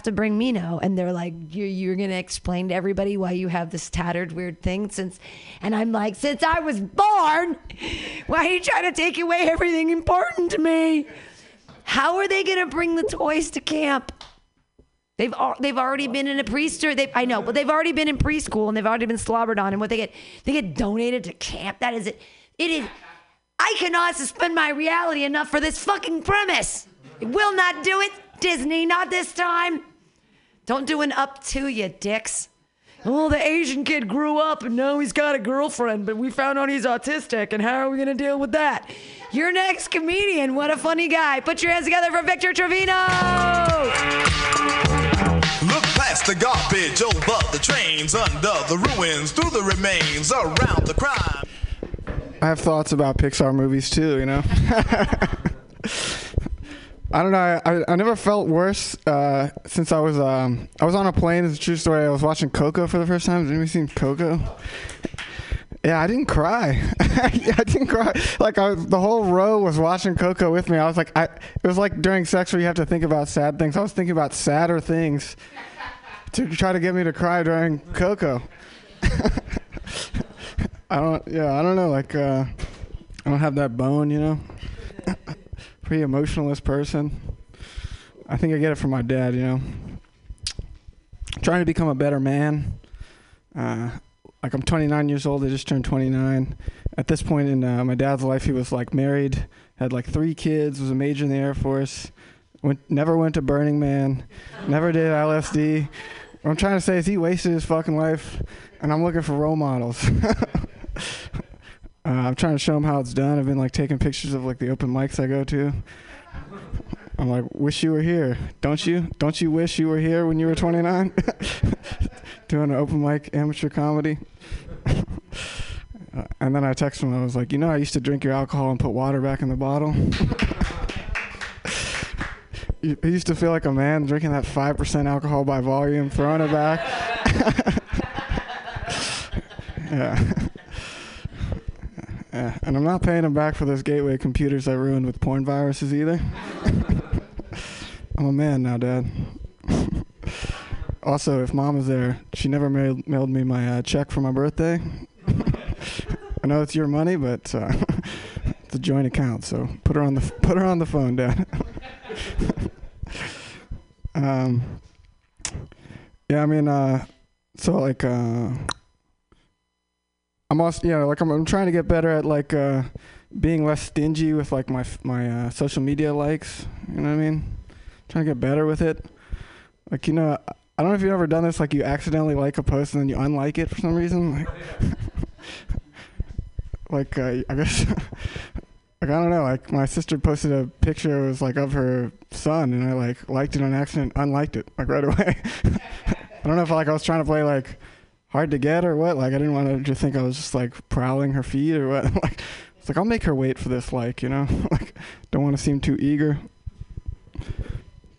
have to bring Mino, and they're like, you're, you're gonna explain to everybody why you have this tattered weird thing since, and I'm like, since I was born, why are you trying to take away everything important to me? How are they gonna bring the toys to camp? They've they've already been in a preschool. They I know, but they've already been in preschool and they've already been slobbered on. And what they get they get donated to camp. That is it. It is. I cannot suspend my reality enough for this fucking premise. It will not do it, Disney. Not this time. Don't do an up to you, dicks. Well, the Asian kid grew up and now he's got a girlfriend, but we found out he's autistic, and how are we gonna deal with that? Your next comedian, what a funny guy. Put your hands together for Victor Trevino! Look past the garbage, over the trains, under the ruins, through the remains, around the crime. I have thoughts about Pixar movies too, you know. I don't know. I, I, never felt worse uh, since I was um, I was on a plane. It's a true story. I was watching Coco for the first time. Has anybody seen Coco? Yeah, I didn't cry. I didn't cry. Like I, the whole row was watching Coco with me. I was like, I. It was like during sex where you have to think about sad things. I was thinking about sadder things to try to get me to cry during Coco. I don't. Yeah, I don't know. Like, uh, I don't have that bone, you know. Pretty emotionalist person. I think I get it from my dad, you know. Trying to become a better man. Uh, like I'm 29 years old. I just turned 29. At this point in uh, my dad's life, he was like married, had like three kids, was a major in the Air Force. Went, never went to Burning Man, never did LSD. What I'm trying to say is he wasted his fucking life, and I'm looking for role models. Uh, I'm trying to show him how it's done. I've been like taking pictures of like the open mics I go to. I'm like, wish you were here, don't you? Don't you wish you were here when you were 29, doing an open mic amateur comedy? uh, and then I texted him. I was like, you know, I used to drink your alcohol and put water back in the bottle. I used to feel like a man drinking that five percent alcohol by volume, throwing it back. yeah. Yeah, and I'm not paying him back for those gateway computers I ruined with porn viruses either. I'm a man now, Dad. also, if Mom is there, she never mailed, mailed me my uh, check for my birthday. I know it's your money, but uh, it's a joint account, so put her on the put her on the phone, Dad. um, yeah, I mean, uh, so like. I'm also, you know, like I'm, I'm trying to get better at like uh, being less stingy with like my my uh, social media likes. You know what I mean? Trying to get better with it. Like you know, I don't know if you've ever done this. Like you accidentally like a post and then you unlike it for some reason. Like, like uh, I guess. Like I don't know, like my sister posted a picture it was like of her son, and I like liked it on accident, unliked it like right away. I don't know if like I was trying to play like hard to get or what. Like I didn't want her to think I was just like prowling her feet or what. like it's like I'll make her wait for this. Like you know, like don't want to seem too eager.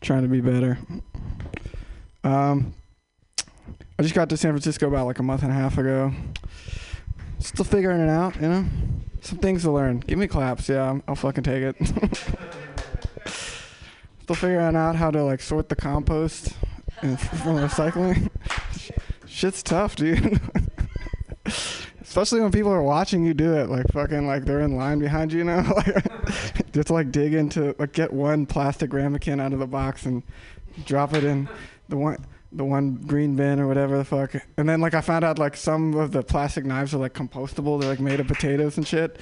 Trying to be better. Um, I just got to San Francisco about like a month and a half ago. Still figuring it out, you know. Some things to learn. Give me claps, yeah. I'll fucking take it. Still figuring out how to like sort the compost and from recycling shit's tough, dude. Especially when people are watching you do it, like fucking like they're in line behind you, you know. like just like dig into like get one plastic ramekin out of the box and drop it in the one the one green bin or whatever the fuck. And then like I found out like some of the plastic knives are like compostable. They're like made of potatoes and shit.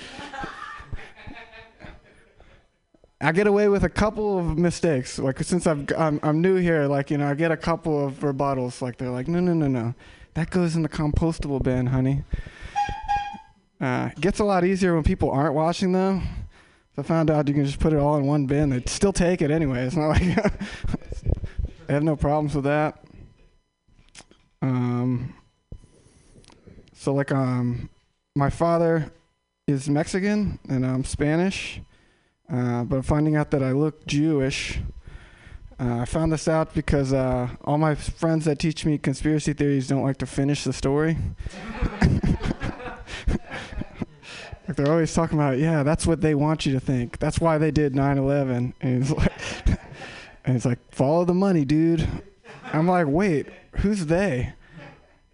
I get away with a couple of mistakes. Like since I've I'm, I'm new here, like you know, I get a couple of rebuttals. Like they're like, no, no, no, no, that goes in the compostable bin, honey. Uh, gets a lot easier when people aren't watching though. So I found out you can just put it all in one bin. They still take it anyway. It's not like they have no problems with that. Um. So like um, my father is Mexican and I'm Spanish. Uh, but finding out that I look Jewish, uh, I found this out because uh, all my friends that teach me conspiracy theories don't like to finish the story. like they're always talking about, yeah, that's what they want you to think. That's why they did 9/11. And it's like, and it's like, follow the money, dude. I'm like, wait, who's they?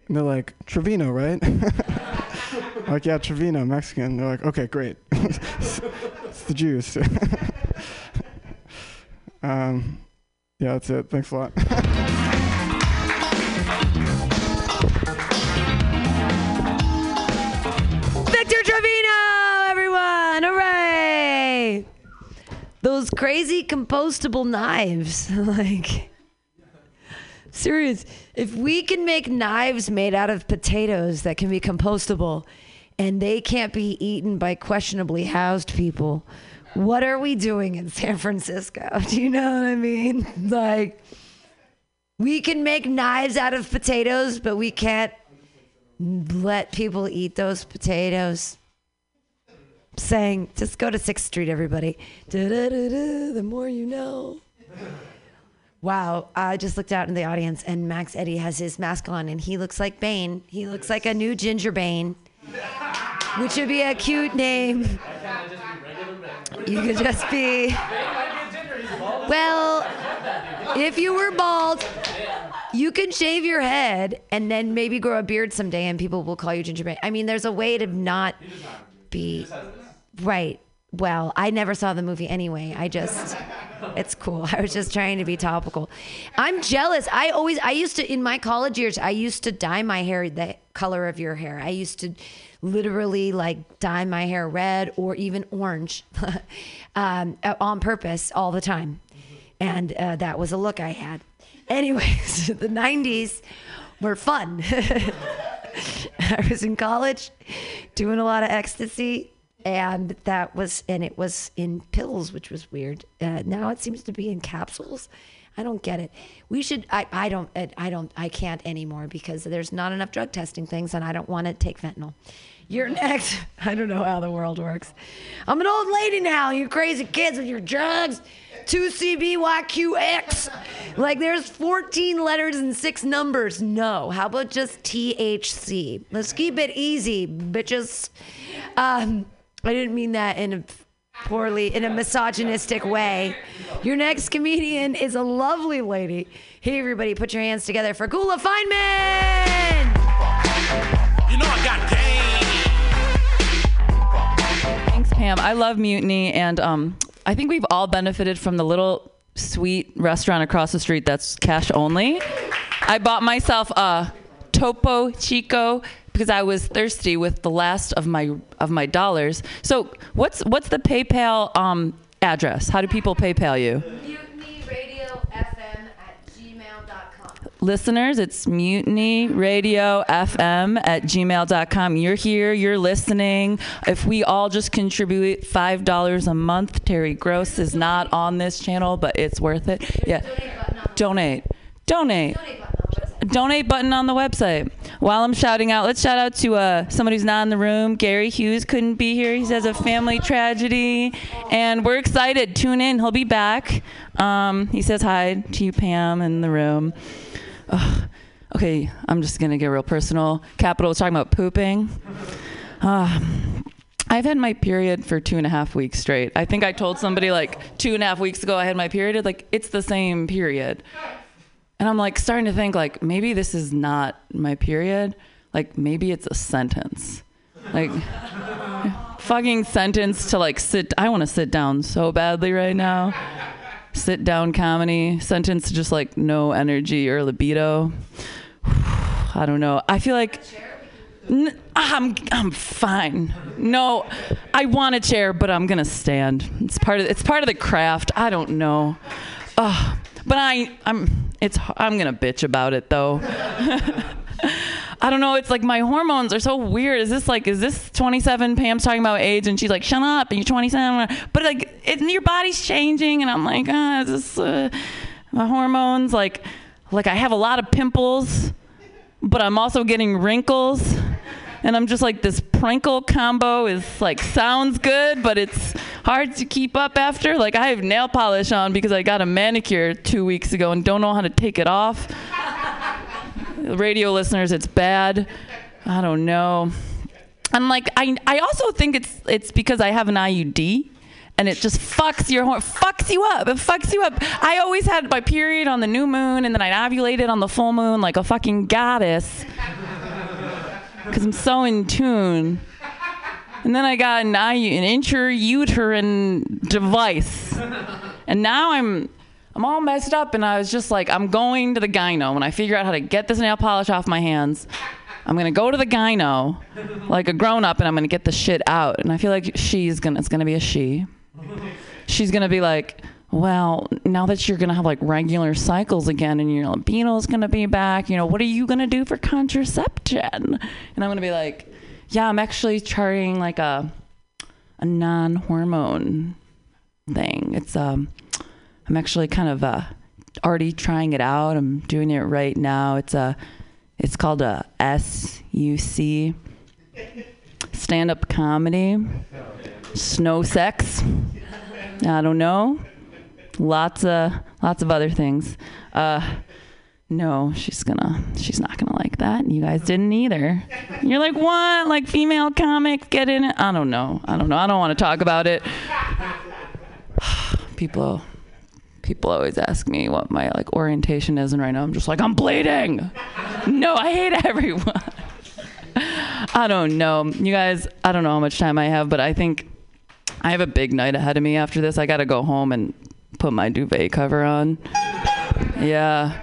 And they're like, Trevino, right? Like, yeah, Trevino, Mexican. They're like, okay, great. it's, it's the Jews. um, yeah, that's it. Thanks a lot. Victor Trevino, everyone! Hooray! Those crazy compostable knives. like, serious. If we can make knives made out of potatoes that can be compostable and they can't be eaten by questionably housed people, what are we doing in San Francisco? Do you know what I mean? Like, we can make knives out of potatoes, but we can't let people eat those potatoes. Saying, just go to Sixth Street, everybody. Da-da-da-da, the more you know. Wow, I just looked out in the audience, and Max Eddie has his mask on, and he looks like Bane. He looks like a new Ginger Bane, which would be a cute name. You could just be. Well, if you were bald, you can shave your head and then maybe grow a beard someday, and people will call you Gingerbread. I mean, there's a way to not be right. Well, I never saw the movie anyway. I just, it's cool. I was just trying to be topical. I'm jealous. I always, I used to, in my college years, I used to dye my hair the color of your hair. I used to literally like dye my hair red or even orange um, on purpose all the time. And uh, that was a look I had. Anyways, the 90s were fun. I was in college doing a lot of ecstasy and that was and it was in pills which was weird. Uh, now it seems to be in capsules. I don't get it. We should i, I don't i don't i can't anymore because there's not enough drug testing things and i don't want to take fentanyl. You're next. I don't know how the world works. I'm an old lady now you crazy kids with your drugs. 2cbyqx like there's 14 letters and six numbers. No how about just thc let's keep it easy bitches. Um I didn't mean that in a poorly, in a misogynistic way. Your next comedian is a lovely lady. Hey, everybody, put your hands together for Gula Feynman. You know I got game. Thanks, Pam. I love Mutiny, and um, I think we've all benefited from the little sweet restaurant across the street that's cash only. I bought myself a Topo Chico because I was thirsty with the last of my of my dollars. So what's what's the PayPal um, address? How do people PayPal you? Mutiny Radio FM at gmail.com. Listeners, it's mutiny radio fm at gmail.com. You're here, you're listening. If we all just contribute $5 a month, Terry Gross is not on this channel, but it's worth it. Yeah. Donate. Donate donate button on the website. While I'm shouting out, let's shout out to uh, somebody who's not in the room. Gary Hughes couldn't be here. He has a family tragedy, and we're excited. Tune in. He'll be back. Um, he says hi to you, Pam, in the room. Ugh. Okay, I'm just gonna get real personal. Capital was talking about pooping. Uh, I've had my period for two and a half weeks straight. I think I told somebody like two and a half weeks ago I had my period. Like it's the same period. And I'm like starting to think like maybe this is not my period. Like maybe it's a sentence. Like fucking sentence to like sit I want to sit down so badly right now. Sit down comedy, sentence to just like no energy or libido. I don't know. I feel like N- I'm I'm fine. No, I want a chair, but I'm gonna stand. It's part of it's part of the craft. I don't know. Ugh. But I I'm it's I'm gonna bitch about it though. I don't know. It's like my hormones are so weird. Is this like is this 27? Pam's talking about age, and she's like, "Shut up!" And you're 27. But like, it, your body's changing, and I'm like, ah, is this uh, my hormones? Like, like I have a lot of pimples, but I'm also getting wrinkles, and I'm just like this prinkle combo is like sounds good, but it's hard to keep up after. Like I have nail polish on because I got a manicure two weeks ago and don't know how to take it off radio listeners, it's bad. I don't know. I'm like, I, I also think it's it's because I have an IUD, and it just fucks your horn, fucks you up. It fucks you up. I always had my period on the new moon, and then I'd ovulated on the full moon like a fucking goddess, because I'm so in tune. And then I got an, an intrauterine device, and now I'm I'm all messed up, and I was just like, I'm going to the gyno when I figure out how to get this nail polish off my hands. I'm gonna go to the gyno, like a grown up, and I'm gonna get the shit out. And I feel like she's gonna, it's gonna be a she. She's gonna be like, well, now that you're gonna have like regular cycles again, and your libido is gonna be back, you know, what are you gonna do for contraception? And I'm gonna be like, yeah, I'm actually charting like a a non-hormone thing. It's um, I'm actually kind of uh, already trying it out. I'm doing it right now. It's a it's called a SUC, stand up comedy, snow sex. I don't know. Lots of lots of other things. Uh, no, she's gonna she's not gonna like that. You guys didn't either. You're like, what? Like female comics get in it? I don't know. I don't know. I don't want to talk about it. People people always ask me what my like orientation is and right now i'm just like i'm bleeding no i hate everyone i don't know you guys i don't know how much time i have but i think i have a big night ahead of me after this i gotta go home and put my duvet cover on yeah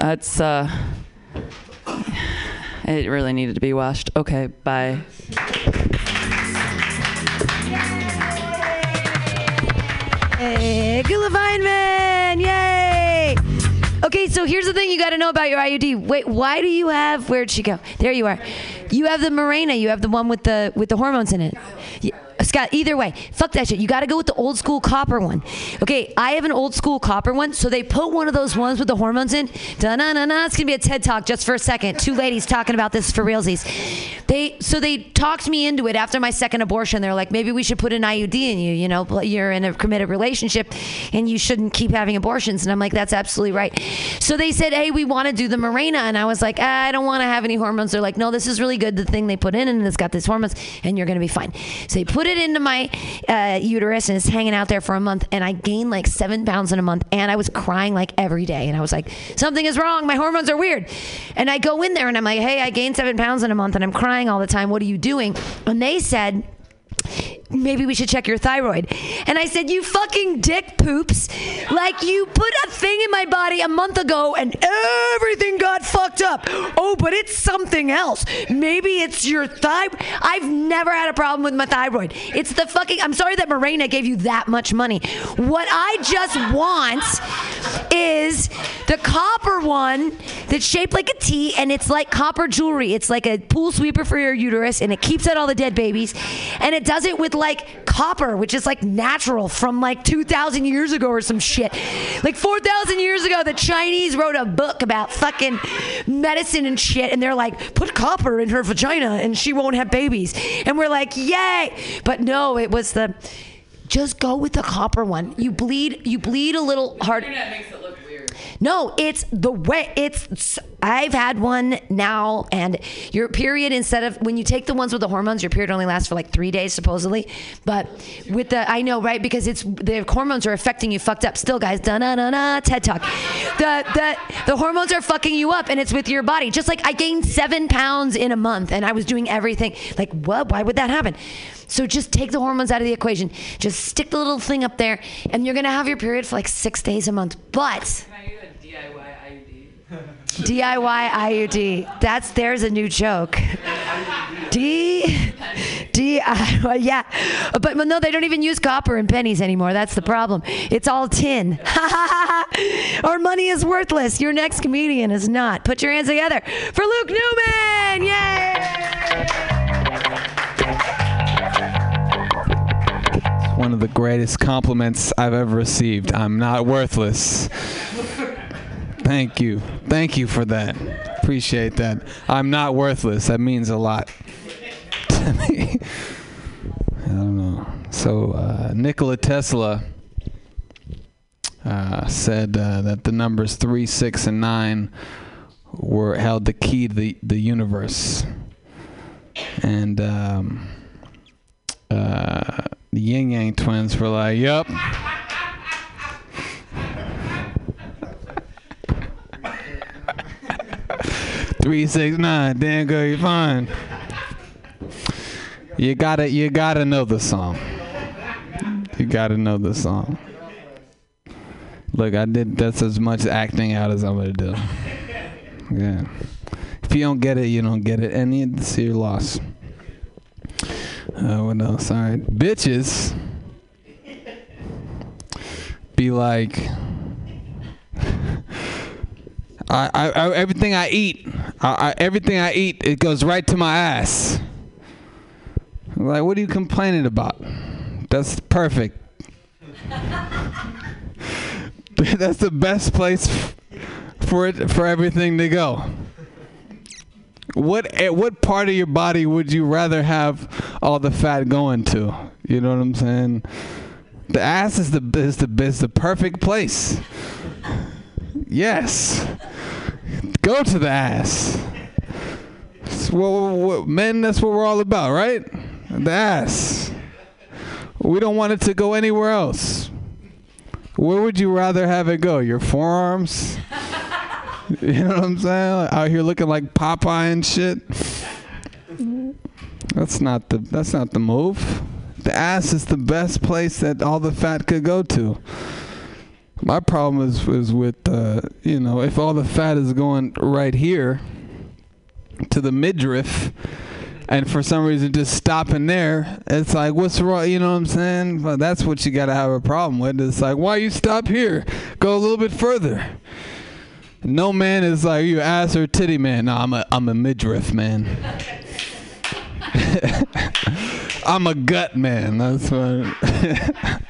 that's uh it really needed to be washed okay bye Hey, Gula Feynman! Yay! Okay, so here's the thing you got to know about your IUD. Wait, why do you have? Where'd she go? There you are. You have the Mirena. You have the one with the with the hormones in it. Scott, either way, fuck that shit. You got to go with the old school copper one. Okay, I have an old school copper one, so they put one of those ones with the hormones in. Da na na na. It's gonna be a TED talk just for a second. Two ladies talking about this for realsies. They so they talked me into it after my second abortion. They're like, maybe we should put an IUD in you. You know, you're in a committed relationship, and you shouldn't keep having abortions. And I'm like, that's absolutely right. So they said, hey, we want to do the Mirena, and I was like, ah, I don't want to have any hormones. They're like, no, this is really good. The thing they put in, and it's got these hormones, and you're gonna be fine. So they put it into my uh, uterus, and it's hanging out there for a month, and I gained like seven pounds in a month, and I was crying like every day, and I was like, something is wrong. My hormones are weird, and I go in there, and I'm like, hey, I gained seven pounds in a month, and I'm crying all the time. What are you doing? And they said maybe we should check your thyroid. And I said, You fucking dick poops. Like, you put a thing in my body a month ago and everything got fucked up. Oh, but it's something else. Maybe it's your thyroid. I've never had a problem with my thyroid. It's the fucking. I'm sorry that Mirena gave you that much money. What I just want is the copper one that's shaped like a T and it's like copper jewelry. It's like a pool sweeper for your uterus and it keeps out all the dead babies. And it does it with like copper, which is like natural from like 2,000 years ago or some shit. Like 4,000 years ago, the Chinese wrote a book about fucking medicine and shit. And they're like, put copper in her vagina and she won't have babies. And we're like, yay. But no, it was the. Just go with the copper one. You bleed. You bleed a little hard. No, it's the way it's. I've had one now, and your period instead of when you take the ones with the hormones, your period only lasts for like three days supposedly. But with the, I know right because it's the hormones are affecting you. Fucked up still, guys. Da na na na. TED talk. The the the hormones are fucking you up, and it's with your body. Just like I gained seven pounds in a month, and I was doing everything. Like what? Why would that happen? So just take the hormones out of the equation. Just stick the little thing up there, and you're gonna have your period for like six days a month. But DIY IUD. That's there's a new joke. D D I yeah. But no, they don't even use copper and pennies anymore. That's the problem. It's all tin. Our money is worthless. Your next comedian is not. Put your hands together for Luke Newman. Yay! One of the greatest compliments I've ever received. I'm not worthless. Thank you. Thank you for that. Appreciate that. I'm not worthless. That means a lot to me. I don't know. So, uh, Nikola Tesla uh, said uh, that the numbers 3, 6, and 9 were held the key to the, the universe. And um, uh, The Yin Yang twins were like, "Yup." Three six nine, damn girl, you fine. You gotta, you gotta know the song. You gotta know the song. Look, I did. That's as much acting out as I'm gonna do. Yeah. If you don't get it, you don't get it, and it's your loss. Uh, what else? Right, bitches. Be like, I, I, I everything I eat, I, I, everything I eat, it goes right to my ass. Like, what are you complaining about? That's perfect. That's the best place for it for everything to go. What at what part of your body would you rather have all the fat going to? You know what I'm saying? The ass is the is the is the perfect place. Yes. Go to the ass. What- men, that's what we're all about, right? The ass. We don't want it to go anywhere else. Where would you rather have it go? Your forearms? You know what I'm saying? Out here looking like Popeye and shit. That's not the that's not the move. The ass is the best place that all the fat could go to. My problem is is with uh, you know if all the fat is going right here to the midriff, and for some reason just stopping there, it's like what's wrong? You know what I'm saying? Well, that's what you got to have a problem with. It's like why you stop here? Go a little bit further. No man is like you ass or titty man. No, I'm a I'm a midriff man. I'm a gut man. That's what.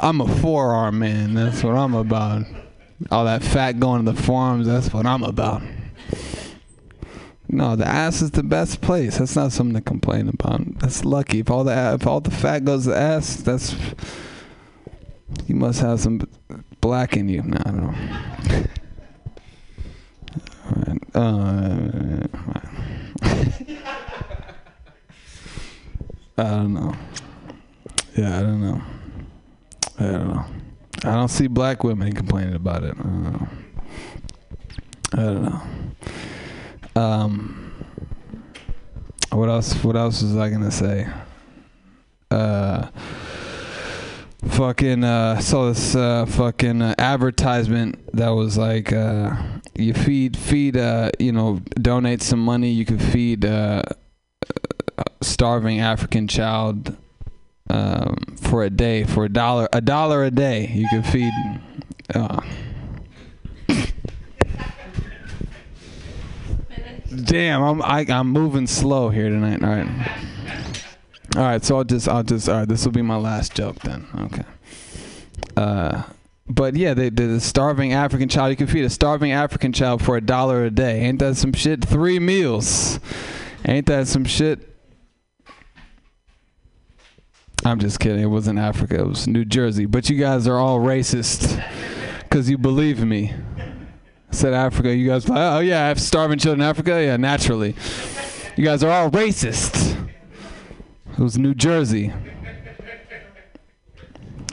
I'm a forearm man. That's what I'm about. All that fat going to the forearms. That's what I'm about. No, the ass is the best place. That's not something to complain about. That's lucky. If all the if all the fat goes to the ass, that's you must have some black in you. No, I don't know. Uh, I don't know. Yeah, I don't know. I don't know. I don't see black women complaining about it. I don't know. I don't know. Um, what else? What else was I gonna say? Uh, fucking uh, saw this uh, fucking uh, advertisement that was like uh, you feed feed uh, you know donate some money you can feed uh, a starving African child um, for a day for a dollar a dollar a day you can feed. Uh, Damn, I'm I, I'm moving slow here tonight. All right. All right, so I'll just I'll just all right. This will be my last joke then. Okay. Uh, but yeah, they the starving African child. You can feed a starving African child for a dollar a day. Ain't that some shit? Three meals. Ain't that some shit? I'm just kidding. It wasn't Africa. It was New Jersey. But you guys are all racist because you believe me. I said Africa. You guys, like, oh yeah, I have starving children in Africa. Yeah, naturally. You guys are all racist. It was New Jersey.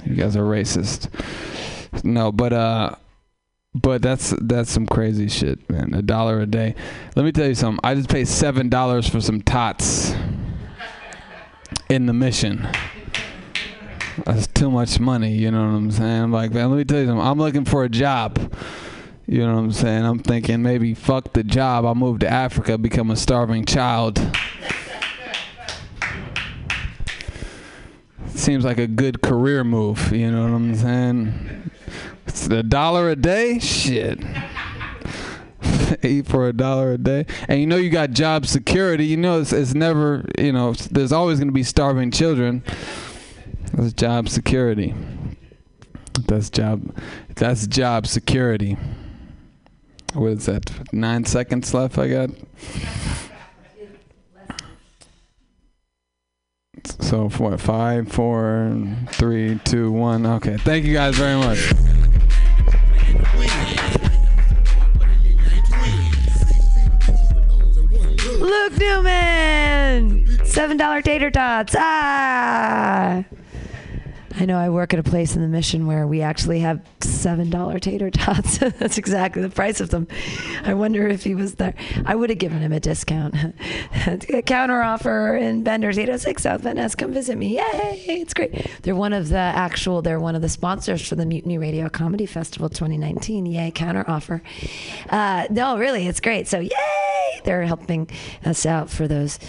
You guys are racist. No, but uh, but that's that's some crazy shit, man. A dollar a day. Let me tell you something. I just paid seven dollars for some tots in the mission. That's too much money. You know what I'm saying? I'm like, man, let me tell you something. I'm looking for a job. You know what I'm saying? I'm thinking maybe fuck the job. I'll move to Africa, become a starving child. Seems like a good career move. You know what I'm saying? It's a dollar a day? Shit. Eat for a dollar a day. And you know you got job security. You know it's, it's never, you know, there's always going to be starving children. That's job security. That's job that's job security. What is that? Nine seconds left I got? So what? Five, four, three, two, one. Okay. Thank you guys very much. Luke Newman. Seven dollar tater tots. Ah. I know I work at a place in the mission where we actually have seven dollar tater tots. That's exactly the price of them. I wonder if he was there. I would have given him a discount. a counter offer in Bender's 806 South Ness. Come visit me. Yay! It's great. They're one of the actual. They're one of the sponsors for the Mutiny Radio Comedy Festival 2019. Yay! Counter offer. Uh, no, really, it's great. So yay! They're helping us out for those.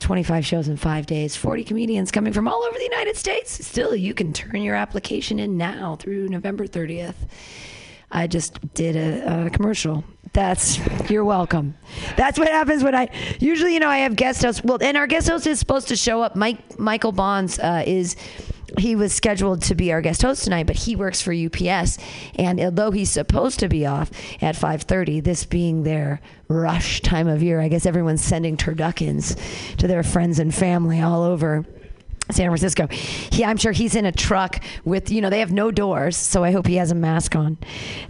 25 shows in five days, 40 comedians coming from all over the United States. Still, you can turn your application in now through November 30th. I just did a, a commercial. That's you're welcome. That's what happens when I usually, you know, I have guest hosts. Well, and our guest host is supposed to show up. Mike Michael Bonds uh, is he was scheduled to be our guest host tonight, but he works for UPS, and although he's supposed to be off at 5:30, this being their rush time of year, I guess everyone's sending turduckens to their friends and family all over. San Francisco. He, I'm sure he's in a truck with, you know, they have no doors, so I hope he has a mask on,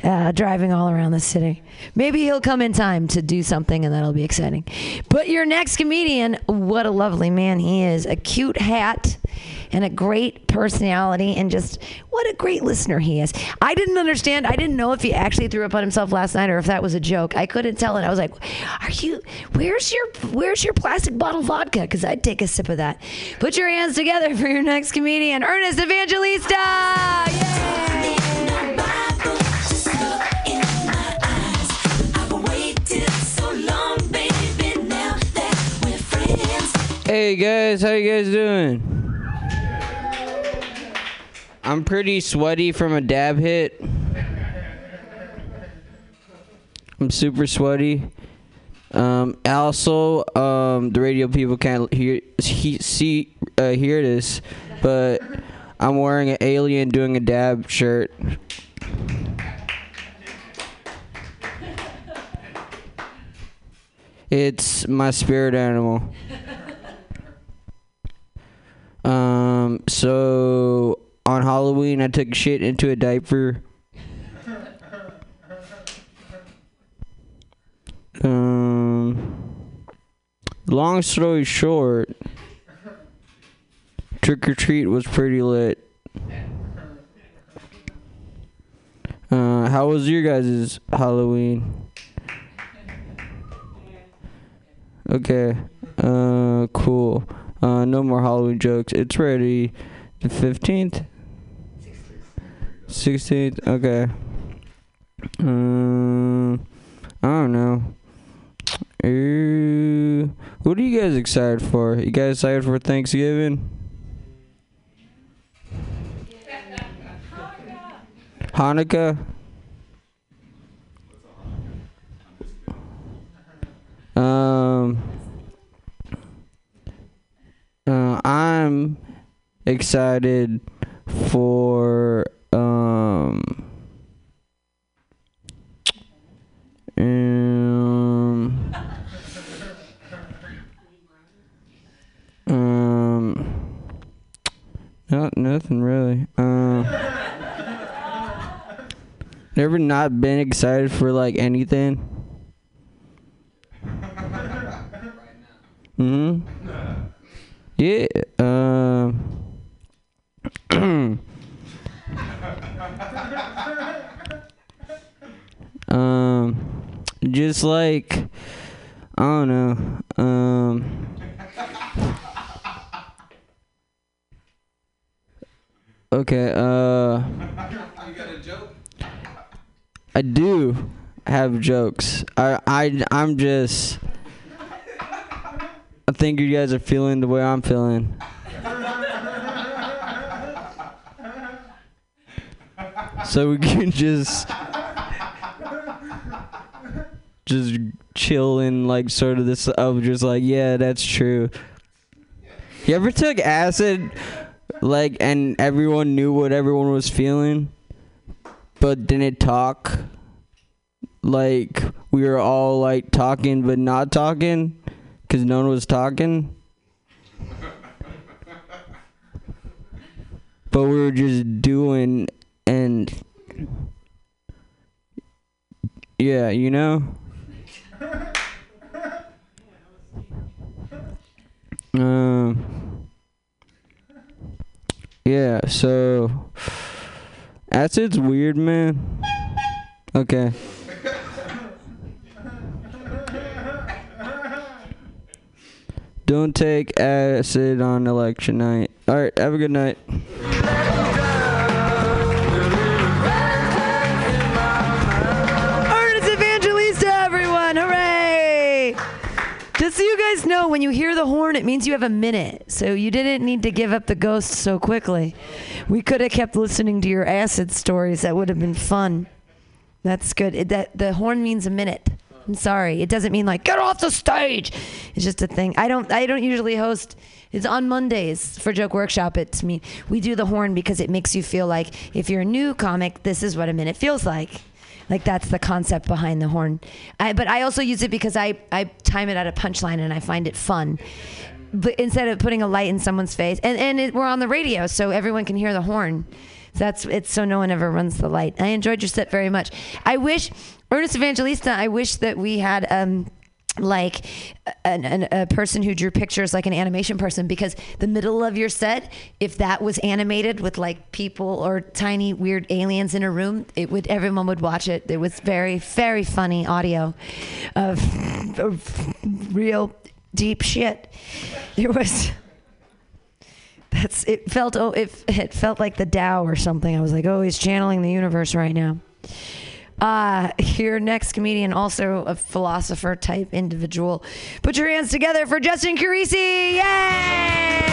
uh, driving all around the city. Maybe he'll come in time to do something, and that'll be exciting. But your next comedian, what a lovely man he is. A cute hat and a great personality, and just what a great listener he is. I didn't understand. I didn't know if he actually threw up on himself last night or if that was a joke. I couldn't tell it. I was like, "Are you? Where's your Where's your plastic bottle vodka? Because I'd take a sip of that." Put your hands together for your next comedian, Ernest Evangelista. Yay! Hey guys, how you guys doing? I'm pretty sweaty from a dab hit. I'm super sweaty. Um, also, um, the radio people can't hear he, see uh, hear this, but I'm wearing an alien doing a dab shirt. It's my spirit animal. Um, so on Halloween, I took shit into a diaper. Um, long story short, trick or treat was pretty lit. Uh, how was your guys' Halloween? Okay. Uh, cool. Uh, no more Halloween jokes. It's ready. The fifteenth. Sixteenth. Okay. Um, I don't know. Uh, what are you guys excited for? You guys excited for Thanksgiving? Hanukkah. Um. Uh, I'm excited for um um um um. not nothing really. Um never not been excited for like anything. Hmm. Yeah. Um. um. Just like I don't know. Um. Okay. Uh. I do have jokes. I I I'm just. I think you guys are feeling the way I'm feeling. so we can just just chilling, like sort of this of just like yeah that's true. You ever took acid like and everyone knew what everyone was feeling but didn't talk? Like we were all like talking but not talking because no one was talking. but we were just doing and yeah, you know. Um. Yeah. So, acid's weird, man. Okay. Don't take acid on election night. All right. Have a good night. Guys know, when you hear the horn, it means you have a minute. So you didn't need to give up the ghost so quickly. We could have kept listening to your acid stories. That would have been fun. That's good. It, that the horn means a minute. I'm sorry. It doesn't mean like get off the stage. It's just a thing. I don't. I don't usually host. It's on Mondays for Joke Workshop. It's me. We do the horn because it makes you feel like if you're a new comic, this is what a minute feels like. Like that's the concept behind the horn. I, but I also use it because I I time it at a punchline and I find it fun. But instead of putting a light in someone's face, and and it, we're on the radio, so everyone can hear the horn. That's it's so no one ever runs the light. I enjoyed your set very much. I wish Ernest Evangelista. I wish that we had um like an, an, a person who drew pictures like an animation person because the middle of your set if that was animated with like people or tiny weird aliens in a room it would everyone would watch it. It was very very funny audio of, of real deep shit. There was that's it felt oh it, it felt like the Tao or something. I was like oh he's channeling the universe right now uh, your next comedian, also a philosopher type individual. Put your hands together for Justin Carisi. Yay!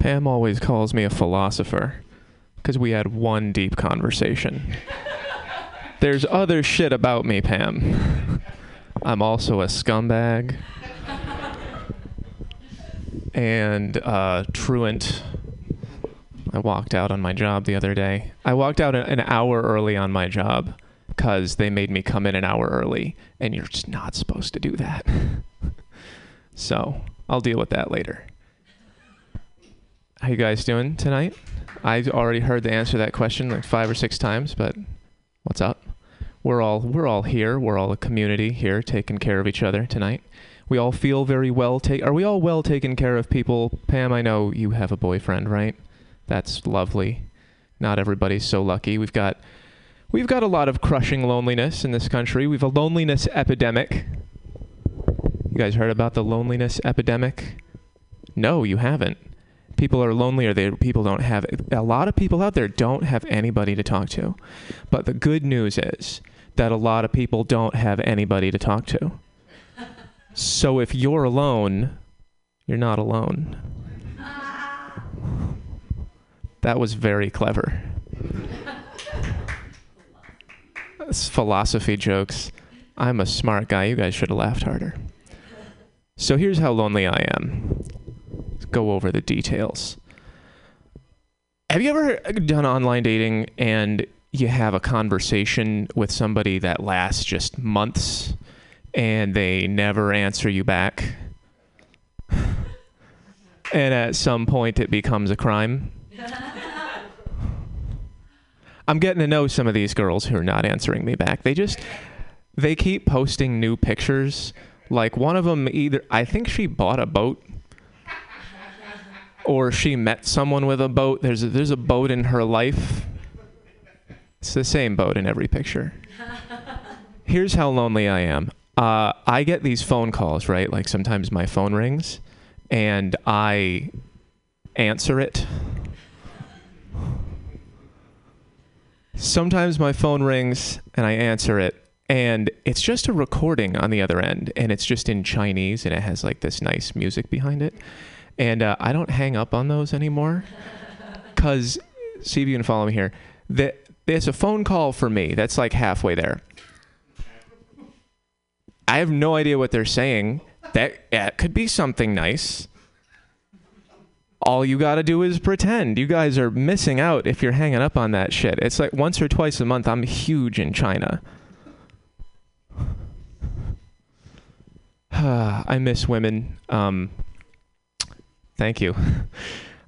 Pam always calls me a philosopher because we had one deep conversation. There's other shit about me, Pam. I'm also a scumbag and uh, truant. I walked out on my job the other day. I walked out an hour early on my job because they made me come in an hour early, and you're just not supposed to do that. so I'll deal with that later. How you guys doing tonight? I've already heard the answer to that question like five or six times, but what's up? We're all we're all here. We're all a community here, taking care of each other tonight. We all feel very well. Ta- are we all well taken care of, people? Pam, I know you have a boyfriend, right? That's lovely. Not everybody's so lucky. We've got we've got a lot of crushing loneliness in this country. We've a loneliness epidemic. You guys heard about the loneliness epidemic? No, you haven't. People are lonely or they people don't have a lot of people out there don't have anybody to talk to. But the good news is that a lot of people don't have anybody to talk to. So if you're alone, you're not alone. That was very clever. Philosophy jokes. I'm a smart guy. You guys should have laughed harder. So here's how lonely I am. Let's go over the details. Have you ever done online dating and you have a conversation with somebody that lasts just months and they never answer you back? and at some point it becomes a crime? I'm getting to know some of these girls who are not answering me back. They just they keep posting new pictures. Like one of them either I think she bought a boat or she met someone with a boat. There's a, there's a boat in her life. It's the same boat in every picture. Here's how lonely I am. Uh, I get these phone calls, right? Like sometimes my phone rings and I answer it. Sometimes my phone rings and I answer it and it's just a recording on the other end and it's just in Chinese and it has like this nice music behind it. And uh, I don't hang up on those anymore because, see if you can follow me here. That it's a phone call for me. That's like halfway there. I have no idea what they're saying. That could be something nice. All you got to do is pretend. You guys are missing out if you're hanging up on that shit. It's like once or twice a month. I'm huge in China. I miss women. Um, thank you.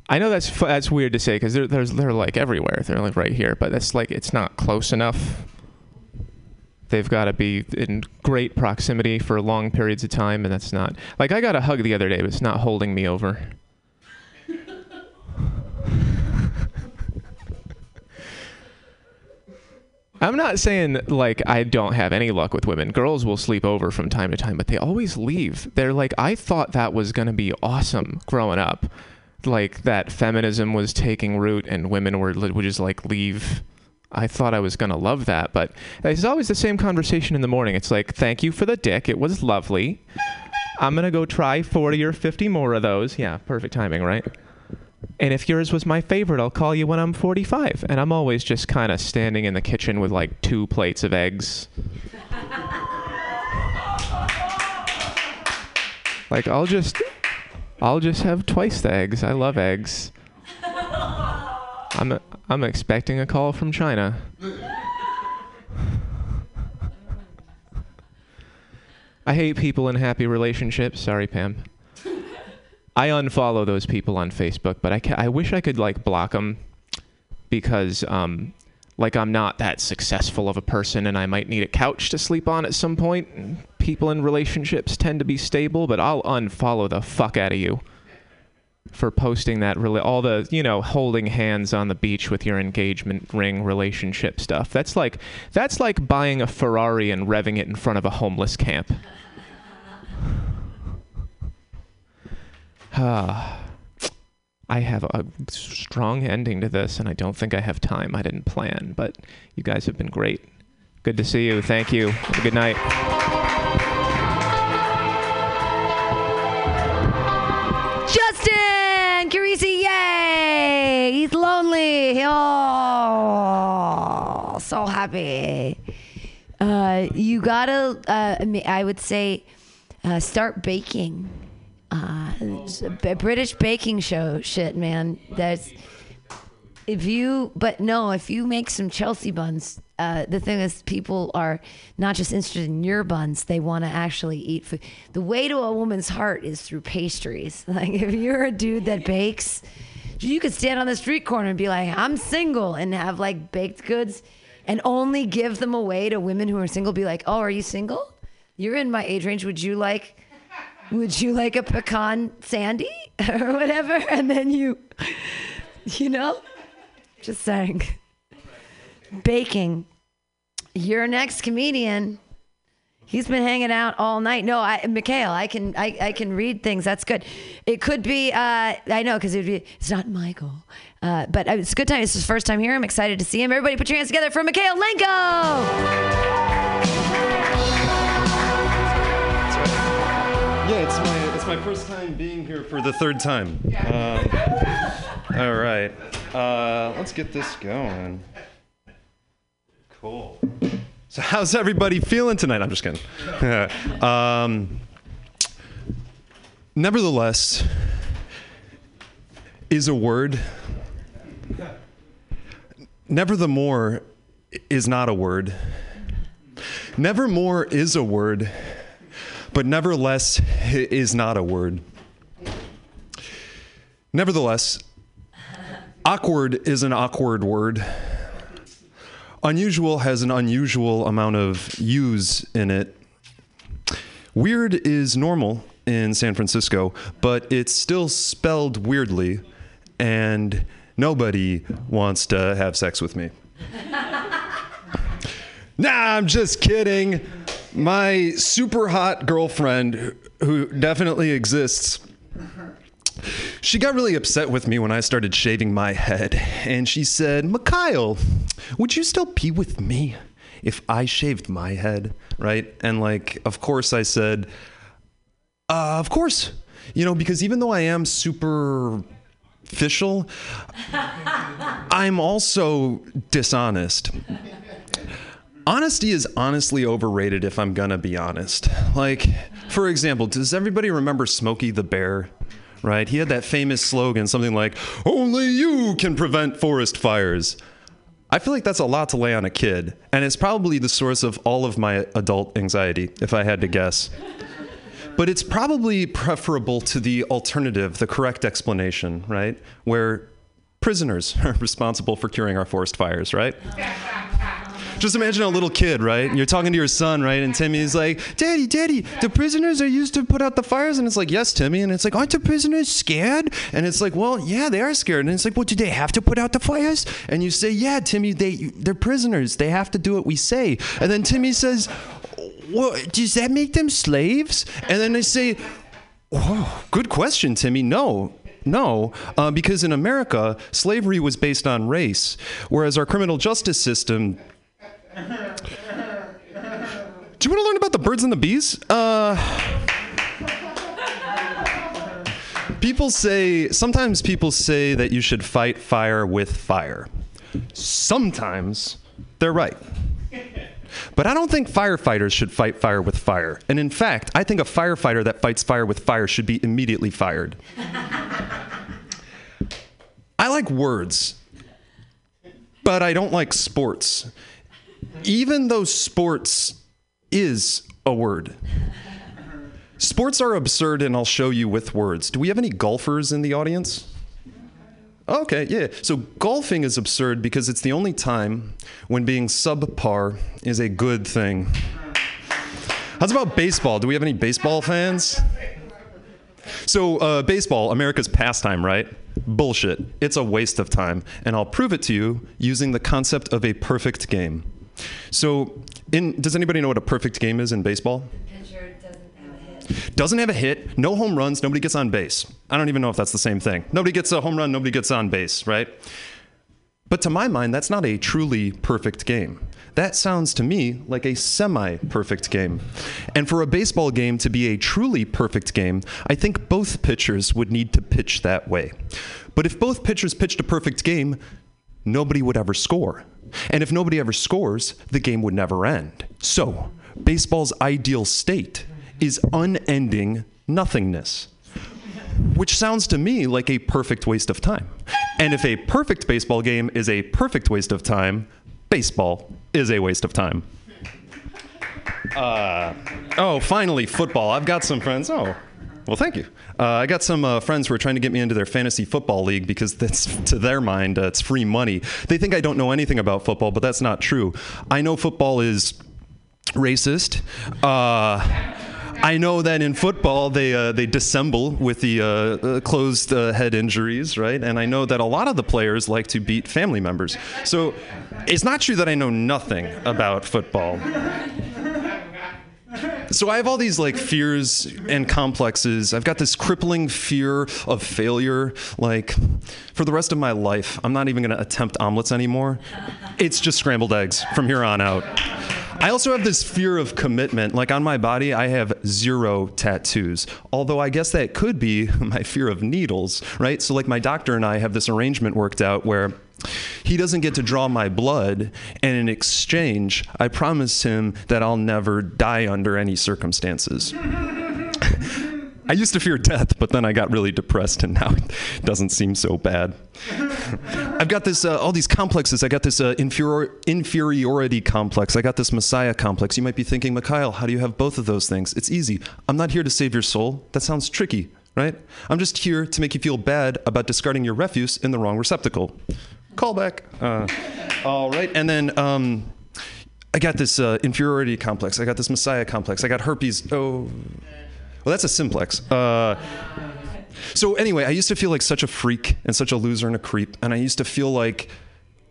I know that's that's weird to say because they're, they're they're like everywhere. They're like right here, but that's like it's not close enough. They've got to be in great proximity for long periods of time, and that's not like I got a hug the other day, but it's not holding me over. I'm not saying like I don't have any luck with women. Girls will sleep over from time to time, but they always leave. They're like, I thought that was going to be awesome growing up. Like that feminism was taking root and women were would just like leave. I thought I was going to love that, but it's always the same conversation in the morning. It's like, thank you for the dick. It was lovely. I'm going to go try 40 or 50 more of those. Yeah, perfect timing, right? And if yours was my favorite, I'll call you when I'm 45. And I'm always just kind of standing in the kitchen with like two plates of eggs. like I'll just I'll just have twice the eggs. I love eggs. I'm I'm expecting a call from China. I hate people in happy relationships. Sorry, Pam. I unfollow those people on Facebook, but I ca- I wish I could like block them because um like I'm not that successful of a person and I might need a couch to sleep on at some point. People in relationships tend to be stable, but I'll unfollow the fuck out of you for posting that really all the, you know, holding hands on the beach with your engagement ring relationship stuff. That's like that's like buying a Ferrari and revving it in front of a homeless camp. Ah, I have a strong ending to this, and I don't think I have time. I didn't plan, but you guys have been great. Good to see you. Thank you. Good night. He's lonely. Oh, so happy. Uh, you gotta, uh, I would say, uh, start baking. It's British baking show shit, man. That's if you, but no, if you make some Chelsea buns, uh, the thing is, people are not just interested in your buns; they want to actually eat food. The way to a woman's heart is through pastries. Like if you're a dude that bakes, you could stand on the street corner and be like, "I'm single," and have like baked goods, and only give them away to women who are single. Be like, "Oh, are you single? You're in my age range. Would you like?" Would you like a pecan sandy or whatever? And then you, you know, just saying. Baking. Your next comedian. He's been hanging out all night. No, I, Mikhail, I can, I, I can read things. That's good. It could be, uh, I know, because it would be, it's not Michael, uh, but it's a good time. It's his first time here. I'm excited to see him. Everybody, put your hands together for Mikhail Lenko. Yeah, it's my it's my first time being here for the third time. Um, all right, uh, let's get this going. Cool. So how's everybody feeling tonight? I'm just kidding. um, nevertheless, is a word. Nevermore is not a word. Nevermore is a word but nevertheless is not a word. Nevertheless, awkward is an awkward word. Unusual has an unusual amount of use in it. Weird is normal in San Francisco, but it's still spelled weirdly, and nobody wants to have sex with me. nah, I'm just kidding my super hot girlfriend, who definitely exists, she got really upset with me when I started shaving my head. And she said, Mikhail, would you still be with me if I shaved my head? Right? And like, of course, I said, uh, of course. You know, because even though I am super official, I'm also dishonest honesty is honestly overrated if I'm gonna be honest. Like, for example, does everybody remember Smokey the Bear? Right? He had that famous slogan, something like, Only you can prevent forest fires. I feel like that's a lot to lay on a kid, and it's probably the source of all of my adult anxiety, if I had to guess. But it's probably preferable to the alternative, the correct explanation, right? Where prisoners are responsible for curing our forest fires, right? Just imagine a little kid, right? And you're talking to your son, right? And Timmy's like, Daddy, Daddy, the prisoners are used to put out the fires. And it's like, Yes, Timmy. And it's like, Aren't the prisoners scared? And it's like, Well, yeah, they are scared. And it's like, Well, do they have to put out the fires? And you say, Yeah, Timmy, they, they're prisoners. They have to do what we say. And then Timmy says, well, does that make them slaves? And then they say, oh, good question, Timmy. No. No, uh, because in America, slavery was based on race, whereas our criminal justice system. Do you want to learn about the birds and the bees? Uh, people say, sometimes people say that you should fight fire with fire. Sometimes they're right. But I don't think firefighters should fight fire with fire. And in fact, I think a firefighter that fights fire with fire should be immediately fired. I like words, but I don't like sports. Even though sports is a word. Sports are absurd, and I'll show you with words. Do we have any golfers in the audience? Okay, yeah. So golfing is absurd because it's the only time when being subpar is a good thing. How's about baseball? Do we have any baseball fans? So, uh, baseball, America's pastime, right? Bullshit. It's a waste of time. And I'll prove it to you using the concept of a perfect game. So, in, does anybody know what a perfect game is in baseball? Doesn't have a hit, no home runs, nobody gets on base. I don't even know if that's the same thing. Nobody gets a home run, nobody gets on base, right? But to my mind, that's not a truly perfect game. That sounds to me like a semi perfect game. And for a baseball game to be a truly perfect game, I think both pitchers would need to pitch that way. But if both pitchers pitched a perfect game, nobody would ever score. And if nobody ever scores, the game would never end. So, baseball's ideal state is unending nothingness, which sounds to me like a perfect waste of time. And if a perfect baseball game is a perfect waste of time, baseball is a waste of time. Uh, oh, finally, football. I've got some friends. Oh, well, thank you. Uh, I got some uh, friends who are trying to get me into their fantasy football league because that's, to their mind, uh, it's free money. They think I don't know anything about football, but that's not true. I know football is racist. Uh, I know that in football they uh, they dissemble with the uh, uh, closed uh, head injuries, right? And I know that a lot of the players like to beat family members. So it's not true that I know nothing about football. So I have all these like fears and complexes. I've got this crippling fear of failure. Like for the rest of my life, I'm not even going to attempt omelets anymore. It's just scrambled eggs from here on out. I also have this fear of commitment. Like on my body, I have zero tattoos. Although I guess that could be my fear of needles, right? So, like, my doctor and I have this arrangement worked out where he doesn't get to draw my blood, and in exchange, I promise him that I'll never die under any circumstances. I used to fear death, but then I got really depressed, and now it doesn't seem so bad. I've got this, uh, all these complexes. I got this uh, inferior, inferiority complex. I got this messiah complex. You might be thinking, Mikhail, how do you have both of those things? It's easy. I'm not here to save your soul. That sounds tricky, right? I'm just here to make you feel bad about discarding your refuse in the wrong receptacle. Callback. Uh, all right, and then. Um, I got this uh, inferiority complex. I got this messiah complex. I got herpes. Oh, well, that's a simplex. Uh, so anyway, I used to feel like such a freak and such a loser and a creep, and I used to feel like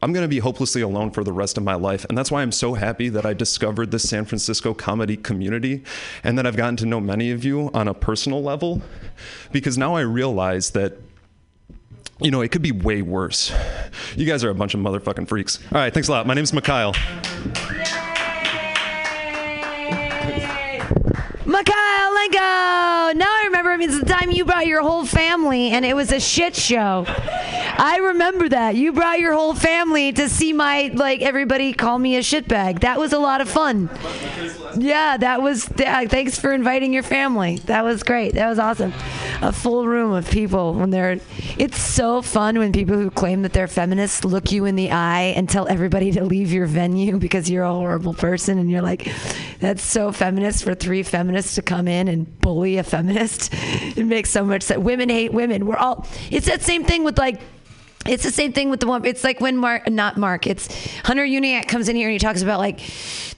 I'm going to be hopelessly alone for the rest of my life. And that's why I'm so happy that I discovered this San Francisco comedy community and that I've gotten to know many of you on a personal level because now I realize that you know, it could be way worse. You guys are a bunch of motherfucking freaks. All right, thanks a lot. My name's Mikhail. Lenko! Now I remember it was the time you brought your whole family and it was a shit show. I remember that. You brought your whole family to see my, like, everybody call me a shitbag. That was a lot of fun. Yeah, that was, th- thanks for inviting your family. That was great. That was awesome. A full room of people when they're, it's so fun when people who claim that they're feminists look you in the eye and tell everybody to leave your venue because you're a horrible person and you're like, that's so feminist for three feminists to come in and bully a feminist. It makes so much sense. Women hate women. We're all, it's that same thing with like, It's the same thing with the one. It's like when Mark, not Mark, it's Hunter Uniac comes in here and he talks about like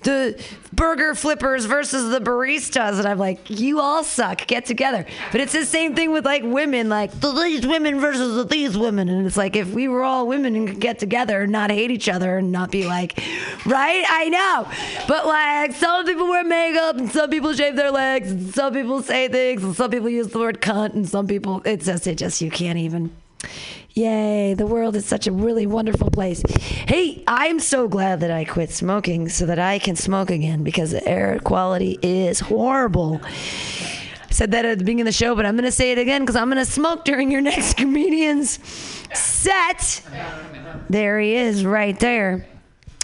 the burger flippers versus the baristas, and I'm like, you all suck. Get together. But it's the same thing with like women, like the these women versus the these women, and it's like if we were all women and could get together and not hate each other and not be like, right? I know, but like some people wear makeup and some people shave their legs, and some people say things, and some people use the word cunt, and some people it's just it just you can't even. Yay, the world is such a really wonderful place. Hey, I'm so glad that I quit smoking so that I can smoke again because the air quality is horrible. I said that at the beginning of the show, but I'm going to say it again because I'm going to smoke during your next comedian's set. There he is, right there.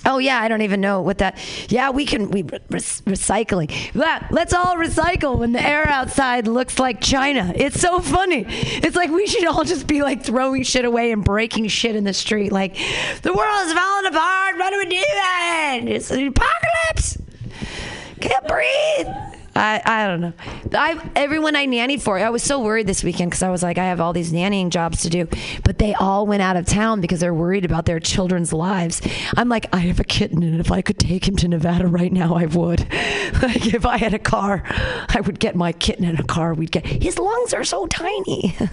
Oh yeah, I don't even know what that. Yeah, we can we re- recycling. Yeah, let's all recycle when the air outside looks like China. It's so funny. It's like we should all just be like throwing shit away and breaking shit in the street. Like the world is falling apart. What do we do then? It's an apocalypse. Can't breathe. I, I don't know. I everyone I nannied for, I was so worried this weekend because I was like, I have all these nannying jobs to do, but they all went out of town because they're worried about their children's lives. I'm like, I have a kitten, and if I could take him to Nevada right now, I would. like if I had a car, I would get my kitten in a car. We'd get his lungs are so tiny.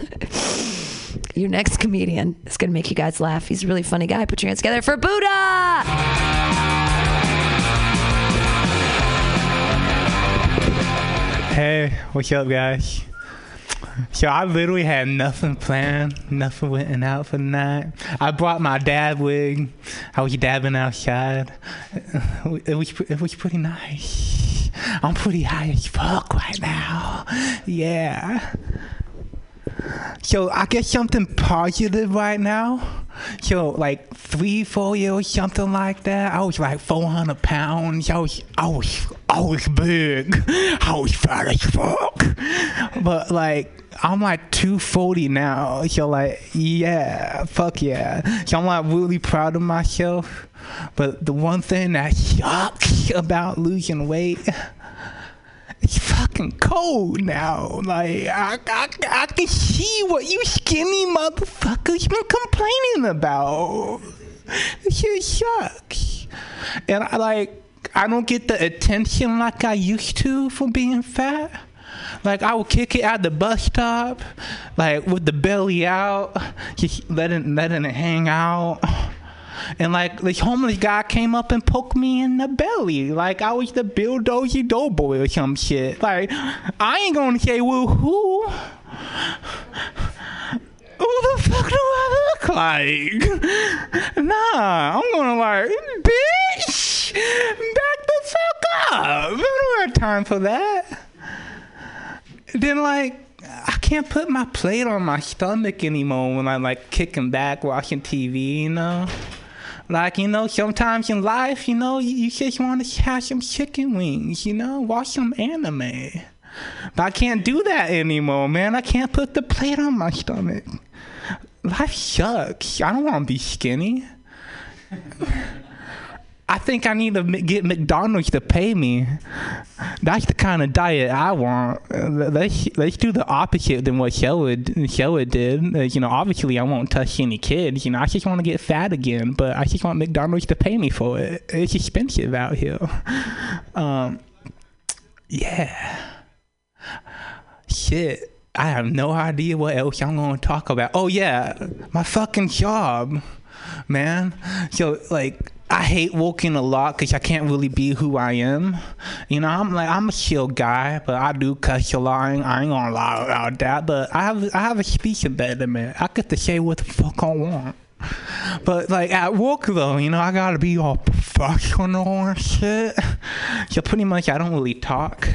Your next comedian is gonna make you guys laugh. He's a really funny guy. Put your hands together for Buddha. Hey, what's up, guys? So I literally had nothing planned, nothing went out for the night. I brought my dab rig. I was dabbing outside. It was it was pretty nice. I'm pretty high as fuck right now. Yeah. So I get something positive right now. So like three, four years, something like that. I was like 400 pounds. I was, I was, I was big. I was fat as fuck. But like, I'm like 240 now. So like, yeah, fuck yeah. So I'm like really proud of myself. But the one thing that sucks about losing weight fucking cold now. Like I, I, I can see what you skinny motherfuckers been complaining about. Shit sucks. And I like I don't get the attention like I used to for being fat. Like I would kick it at the bus stop, like with the belly out, just letting letting it hang out. And like this homeless guy came up and poked me in the belly, like I was the Pillsbury Doughboy or some shit. Like I ain't gonna say well who. Who the fuck do I look like? Nah, I'm gonna like, bitch, back the fuck up. I don't have time for that. Then like. I can't put my plate on my stomach anymore when I'm like kicking back watching TV, you know? Like, you know, sometimes in life, you know, you, you just want to have some chicken wings, you know, watch some anime. But I can't do that anymore, man. I can't put the plate on my stomach. Life sucks. I don't want to be skinny. I think I need to get McDonald's to pay me. That's the kind of diet I want. Let's let's do the opposite than what Sheila Sheila did. You know, obviously I won't touch any kids. You know, I just want to get fat again, but I just want McDonald's to pay me for it. It's expensive out here. Um, yeah. Shit. I have no idea what else I'm gonna talk about. Oh yeah, my fucking job, man. So like, I hate walking a lot because I can't really be who I am. You know, I'm like I'm a chill guy, but I do cuss a lot. I ain't, I ain't gonna lie about that. But I have I have a speech impediment. I get to say what the fuck I want. But like at work though, you know, I gotta be all professional and shit. So pretty much I don't really talk.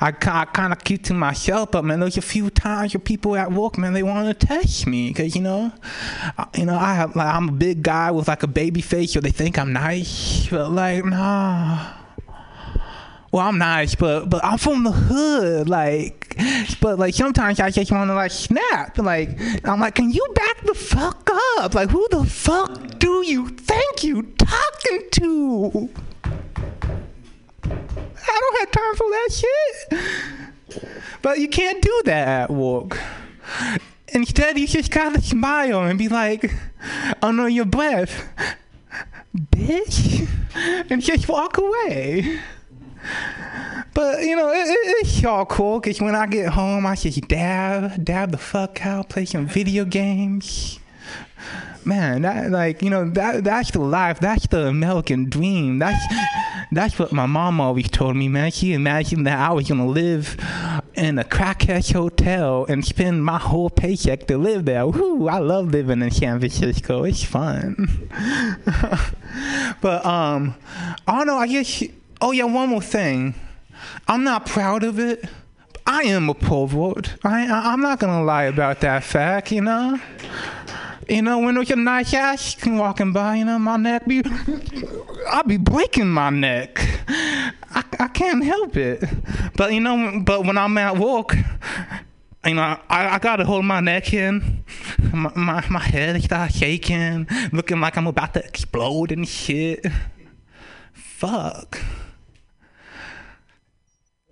I, I kind of keep to myself, but man, there's a few times where people at work, man, they want to test me because you know, I- you know, I have like I'm a big guy with like a baby face, so they think I'm nice, but like nah. Well, I'm nice, but but I'm from the hood, like. But like sometimes I just want to like snap, like I'm like, can you back the fuck up? Like, who the fuck do you think you talking to? I don't have time for that shit. But you can't do that at work. instead, you just gotta smile and be like, under your breath, bitch, and just walk away. But you know, it, it, it's all cool because when I get home, I just dab, dab the fuck out, play some video games. Man, that like you know that that's the life. That's the American dream. That's that's what my mom always told me, man. She imagined that I was gonna live in a crackhead hotel and spend my whole paycheck to live there. Woo! I love living in San Francisco. It's fun. but um, I don't know. I guess. Oh yeah, one more thing. I'm not proud of it. I am a pervert. I, I I'm not gonna lie about that fact. You know. You know, when there's a nice ass walking by, you know, my neck be, I'll be breaking my neck. I, I can't help it. But, you know, but when I'm at work, you know, I, I gotta hold my neck in. My, my, my head starts shaking, looking like I'm about to explode and shit. Fuck.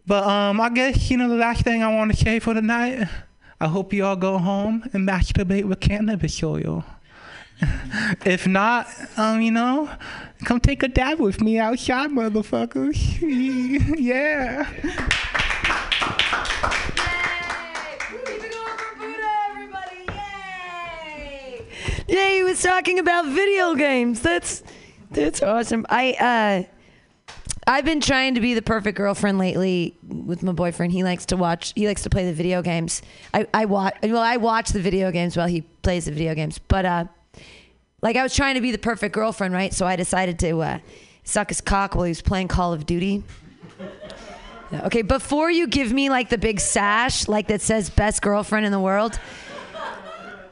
But um, I guess you know the last thing I want to say for tonight. I hope you all go home and masturbate with cannabis oil. if not, um, you know, come take a dab with me outside, motherfuckers. yeah. Yeah, he was talking about video games. That's that's awesome. I uh I've been trying to be the perfect girlfriend lately with my boyfriend. He likes to watch he likes to play the video games. I I watch well I watch the video games while he plays the video games. But uh like I was trying to be the perfect girlfriend, right? So I decided to uh suck his cock while he was playing Call of Duty. Okay, before you give me like the big sash like that says best girlfriend in the world,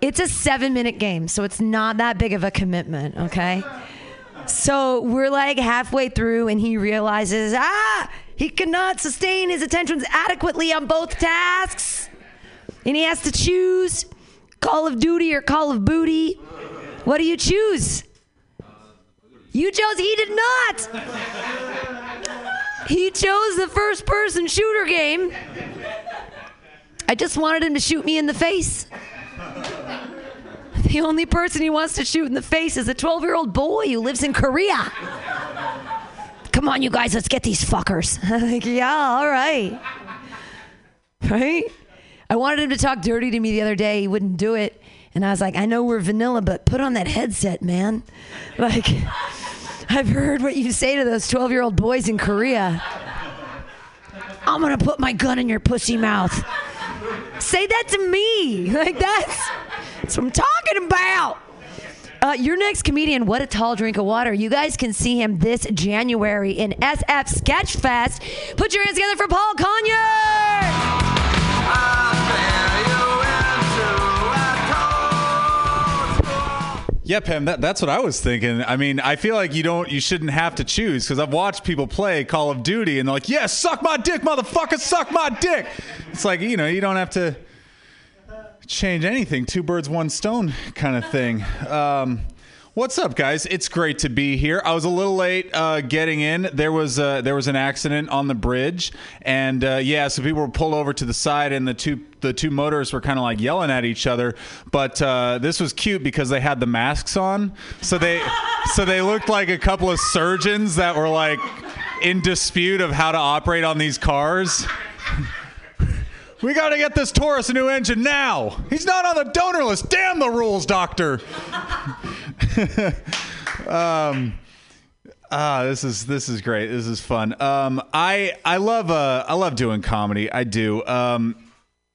it's a seven minute game, so it's not that big of a commitment, okay? So we're like halfway through, and he realizes, ah, he cannot sustain his attentions adequately on both tasks. And he has to choose Call of Duty or Call of Booty. What do you choose? You chose, he did not. He chose the first person shooter game. I just wanted him to shoot me in the face. The only person he wants to shoot in the face is a 12 year old boy who lives in Korea. Come on, you guys, let's get these fuckers. Like, yeah, all right. Right? I wanted him to talk dirty to me the other day. He wouldn't do it. And I was like, I know we're vanilla, but put on that headset, man. Like, I've heard what you say to those 12 year old boys in Korea. I'm gonna put my gun in your pussy mouth. Say that to me. Like, that's. That's what I'm talking about. Uh, your next comedian, What a Tall Drink of Water. You guys can see him this January in SF Sketchfest. Put your hands together for Paul Conyer. Yeah, Pam, that, that's what I was thinking. I mean, I feel like you don't, you shouldn't have to choose because I've watched people play Call of Duty and they're like, "Yeah, suck my dick, motherfucker, suck my dick." It's like you know, you don't have to change anything. Two birds, one stone kind of thing. Um, what's up, guys? It's great to be here. I was a little late uh, getting in. There was uh, there was an accident on the bridge, and uh, yeah, so people were pulled over to the side, and the two the two motorists were kind of like yelling at each other. But uh, this was cute because they had the masks on, so they so they looked like a couple of surgeons that were like in dispute of how to operate on these cars. We got to get this Taurus a new engine now. He's not on the donor list. Damn the rules, doctor. um, ah, this is this is great. This is fun. Um, I I love uh I love doing comedy. I do. Um,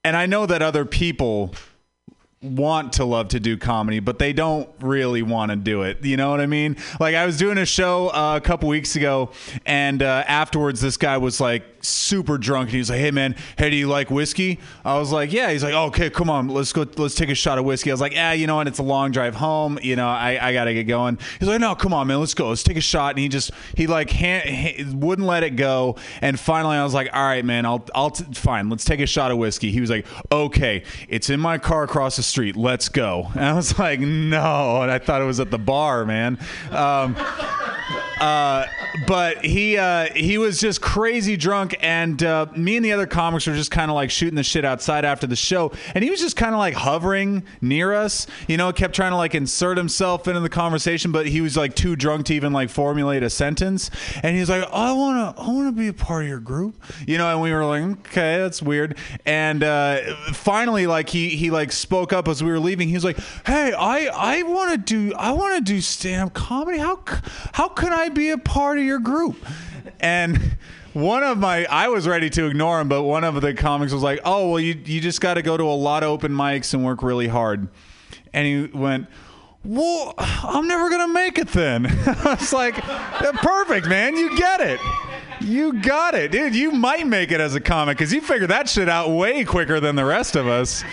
and I know that other people want to love to do comedy, but they don't really want to do it. You know what I mean? Like I was doing a show uh, a couple weeks ago, and uh, afterwards, this guy was like super drunk, and he was like, "Hey man, hey, do you like whiskey?" I was like, "Yeah." He's like, "Okay, come on, let's go, let's take a shot of whiskey." I was like, "Ah, you know what? It's a long drive home. You know, I, I gotta get going." He's like, "No, come on, man, let's go, let's take a shot." And he just he like hand, he wouldn't let it go, and finally, I was like, "All right, man, I'll I'll t- fine, let's take a shot of whiskey." He was like, "Okay, it's in my car across the street. Let's go." And I was like, "No," and I thought it was at the bar, man. Um, uh, but he uh, he was just crazy drunk, and uh, me and the other comics were just kind of like shooting the shit outside after the show, and he was just kind of like hovering near us, you know, kept trying to like insert himself into the conversation, but he was like too drunk to even like formulate a sentence, and he's like, I wanna I wanna be a part of your group, you know, and we were like, okay, that's weird, and uh, finally like he he like spoke up as we were leaving, he was like, hey, I I want to do I want to do stand up comedy, how how can I be a part of your group? And one of my I was ready to ignore him, but one of the comics was like, "Oh, well you you just got to go to a lot of open mics and work really hard." And he went, "Well, I'm never to make it then." I was like, "Perfect, man. You get it." You got it, dude. You might make it as a comic because you figured that shit out way quicker than the rest of us.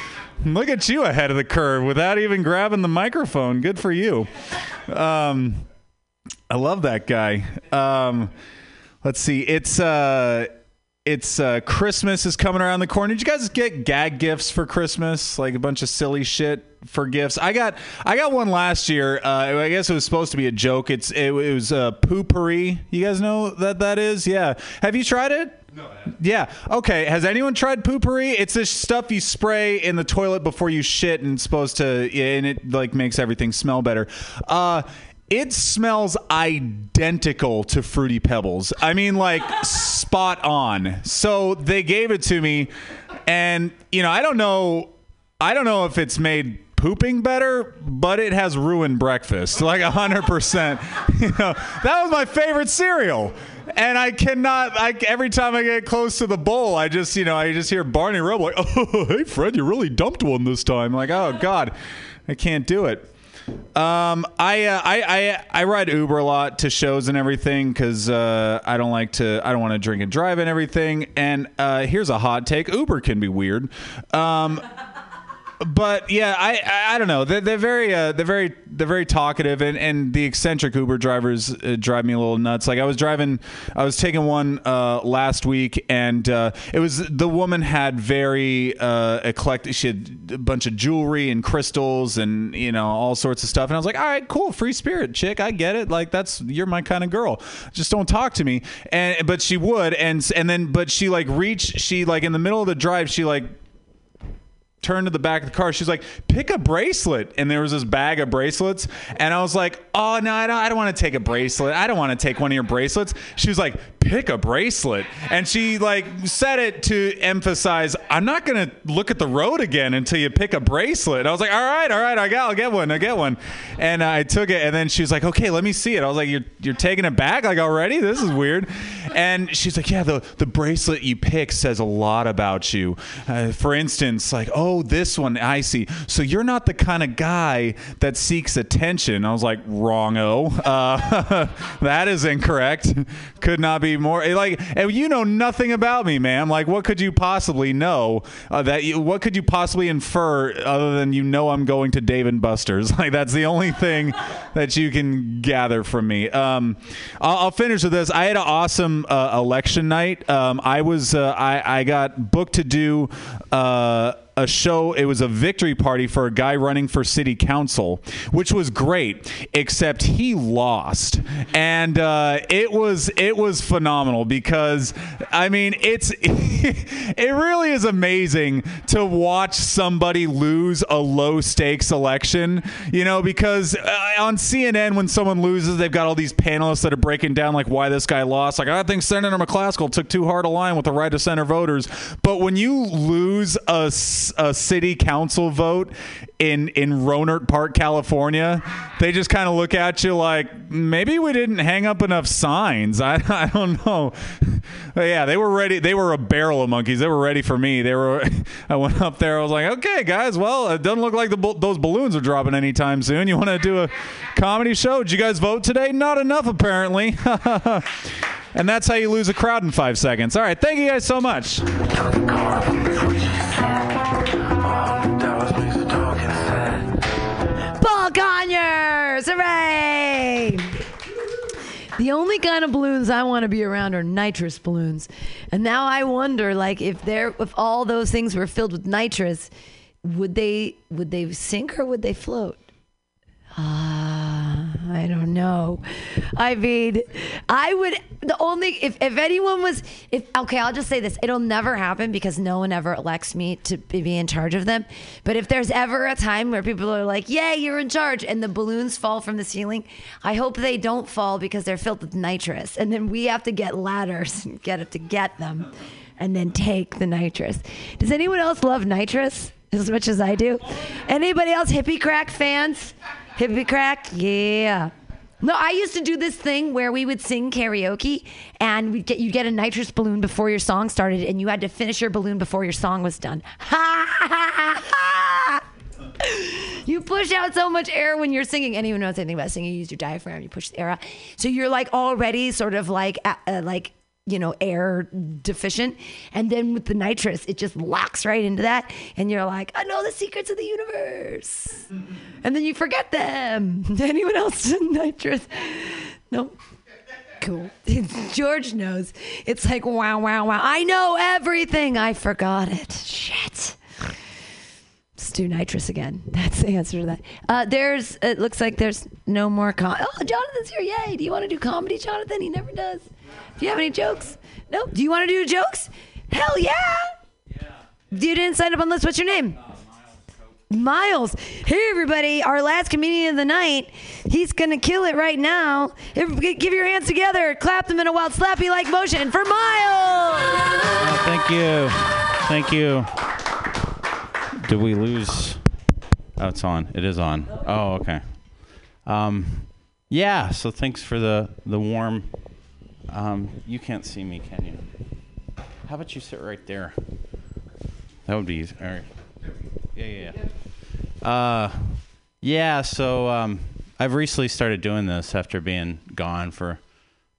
Look at you ahead of the curve without even grabbing the microphone. Good for you. Um, I love that guy. Um, let's see. It's uh, it's uh, Christmas is coming around the corner. Did you guys get gag gifts for Christmas? Like a bunch of silly shit for gifts. I got I got one last year. Uh, I guess it was supposed to be a joke. It's it, it was uh, Poo-Pourri. You guys know that that is? Yeah. Have you tried it? No, yeah. Okay. Has anyone tried Poo-Pourri? It's this stuff you spray in the toilet before you shit, and it's supposed to, and it like makes everything smell better. Uh, it smells identical to Fruity Pebbles. I mean, like spot on. So they gave it to me, and you know, I don't know, I don't know if it's made pooping better, but it has ruined breakfast like a hundred percent. You know, that was my favorite cereal. And I cannot. I every time I get close to the bowl, I just you know I just hear Barney Rubble like, "Oh, hey Fred, you really dumped one this time." like, oh God, I can't do it. Um, I, uh, I I I ride Uber a lot to shows and everything because uh, I don't like to. I don't want to drink and drive and everything. And uh, here's a hot take: Uber can be weird. Um, but yeah, I, I don't know. They're, they're very uh, they're very they're very talkative, and, and the eccentric Uber drivers uh, drive me a little nuts. Like I was driving, I was taking one uh, last week, and uh, it was the woman had very uh, eclectic. She had a bunch of jewelry and crystals, and you know all sorts of stuff. And I was like, all right, cool, free spirit, chick. I get it. Like that's you're my kind of girl. Just don't talk to me. And but she would, and and then but she like reached. She like in the middle of the drive, she like turned to the back of the car. She's like, pick a bracelet. And there was this bag of bracelets. And I was like, oh, no, I don't, I don't want to take a bracelet. I don't want to take one of your bracelets. She was like, pick a bracelet. And she like said it to emphasize, I'm not going to look at the road again until you pick a bracelet. And I was like, all right, all right, I got, I'll get one. I'll get one. And I took it. And then she was like, okay, let me see it. I was like, you're, you're taking it back like already? This is weird. And she's like, yeah, the, the bracelet you pick says a lot about you. Uh, for instance, like, oh, this one, I see. So you're not the kind of guy that seeks attention. I was like, wrong-o. Uh, that is incorrect. Could not be more. Like, and you know nothing about me, man. Like, what could you possibly know uh, that? You, what could you possibly infer other than you know I'm going to Dave and Buster's? Like, that's the only thing that you can gather from me. Um, I'll, I'll finish with this. I had an awesome uh, election night. Um, I was uh, I I got booked to do. Uh, a show. It was a victory party for a guy running for city council, which was great. Except he lost, and uh, it was it was phenomenal because I mean it's it really is amazing to watch somebody lose a low stakes election. You know because uh, on CNN when someone loses, they've got all these panelists that are breaking down like why this guy lost. Like I think Senator McCaskill took too hard a line with the right of center voters. But when you lose a a city council vote in in Rohnert Park, California, they just kind of look at you like maybe we didn't hang up enough signs. I, I don't know. But yeah, they were ready. They were a barrel of monkeys. They were ready for me. They were. I went up there. I was like, okay, guys. Well, it doesn't look like the those balloons are dropping anytime soon. You want to do a comedy show? Did you guys vote today? Not enough, apparently. and that's how you lose a crowd in five seconds. All right. Thank you guys so much. Conyers! Hooray! The only kind of balloons I want to be around are nitrous balloons. And now I wonder, like, if there, if all those things were filled with nitrous, would they would they sink or would they float? Ah, I don't know. I mean, I would the only if if anyone was if okay, I'll just say this: it'll never happen because no one ever elects me to be in charge of them. But if there's ever a time where people are like, "Yay, you're in charge," and the balloons fall from the ceiling, I hope they don't fall because they're filled with nitrous, and then we have to get ladders and get it to get them, and then take the nitrous. Does anyone else love nitrous as much as I do? Anybody else hippie crack fans? Hippie crack, yeah. No, I used to do this thing where we would sing karaoke, and we get you get a nitrous balloon before your song started, and you had to finish your balloon before your song was done. You push out so much air when you're singing. Anyone knows anything about singing? You use your diaphragm. You push the air out, so you're like already sort of like uh, uh, like you know air deficient, and then with the nitrous, it just locks right into that, and you're like, I know the secrets of the universe, and then you forget them. Anyone else nitrous? No. Cool. George knows. It's like wow, wow, wow. I know everything. I forgot it. Shit. Let's do nitrous again. That's the answer to that. Uh, there's. It looks like there's no more. Com- oh, Jonathan's here. Yay! Do you want to do comedy, Jonathan? He never does. Do you have any jokes? No. Do you want to do jokes? Hell yeah! Yeah. You didn't sign up on the list. What's your name? Miles. Hey, everybody. Our last comedian of the night. He's going to kill it right now. Everybody Give your hands together. Clap them in a wild slappy like motion for Miles. Oh, thank you. Thank you. Did we lose? Oh, it's on. It is on. Oh, okay. Um, yeah. So thanks for the the warm. Um, you can't see me, can you? How about you sit right there? That would be easy. All right. Yeah, yeah, yeah. Uh, yeah. So um, I've recently started doing this after being gone for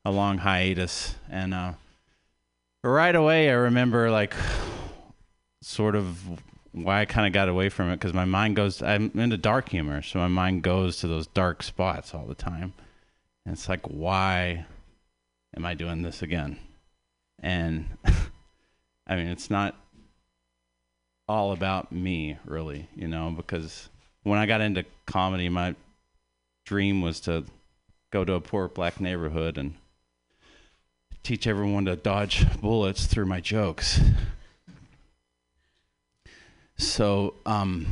a long hiatus, and uh, right away I remember like sort of why I kind of got away from it because my mind goes. I'm into dark humor, so my mind goes to those dark spots all the time, and it's like, why am I doing this again? And I mean, it's not all about me, really, you know, because when I got into comedy, my dream was to go to a poor black neighborhood and teach everyone to dodge bullets through my jokes. So, um,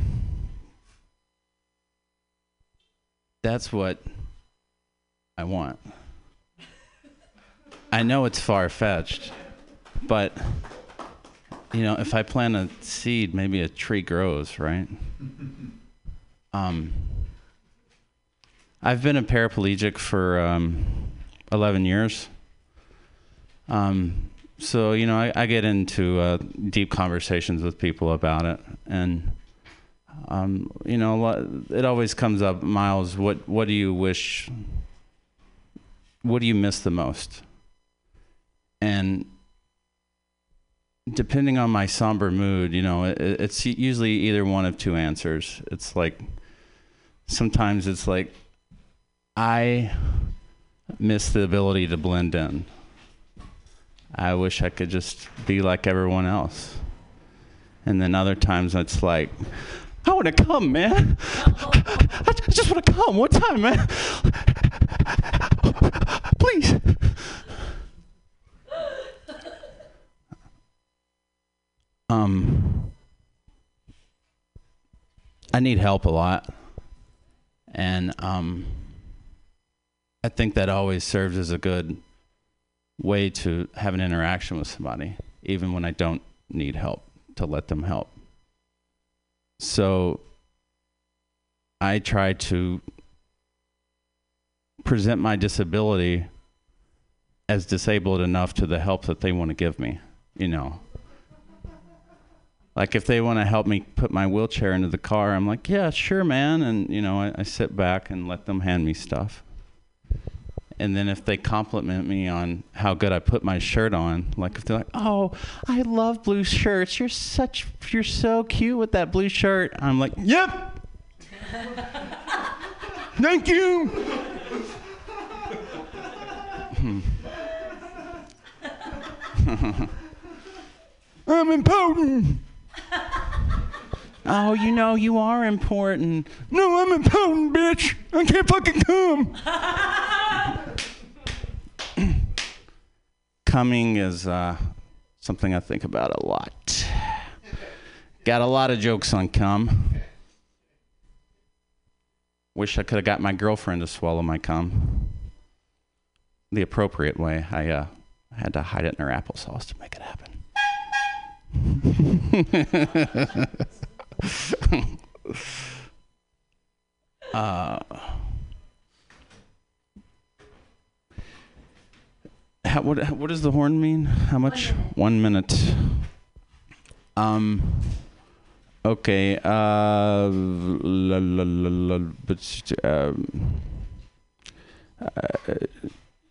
that's what I want. I know it's far fetched, but you know, if I plant a seed, maybe a tree grows, right? Um, I've been a paraplegic for um, 11 years. Um, so you know, I, I get into uh, deep conversations with people about it, and um, you know, it always comes up, Miles. What what do you wish? What do you miss the most? And depending on my somber mood, you know, it, it's usually either one of two answers. It's like sometimes it's like I miss the ability to blend in. I wish I could just be like everyone else. And then other times it's like, I want to come, man. I just want to come one time, man. Please. Um, I need help a lot, and um, I think that always serves as a good way to have an interaction with somebody, even when I don't need help, to let them help. So I try to present my disability as disabled enough to the help that they want to give me, you know. Like if they want to help me put my wheelchair into the car, I'm like, yeah, sure, man. And, you know, I, I sit back and let them hand me stuff. And then if they compliment me on how good I put my shirt on, like if they're like, "Oh, I love blue shirts. You're such you're so cute with that blue shirt." I'm like, "Yep." Thank you. Hmm. I'm important. Oh, you know you are important. No, I'm important, bitch. I can't fucking come. Coming is uh, something I think about a lot. Got a lot of jokes on cum. Wish I could have got my girlfriend to swallow my cum the appropriate way. I uh, had to hide it in her applesauce to make it happen. Uh, how, what, what does the horn mean? How much? One minute. Um. Okay. Uh. La, la, la, la, but, um, uh,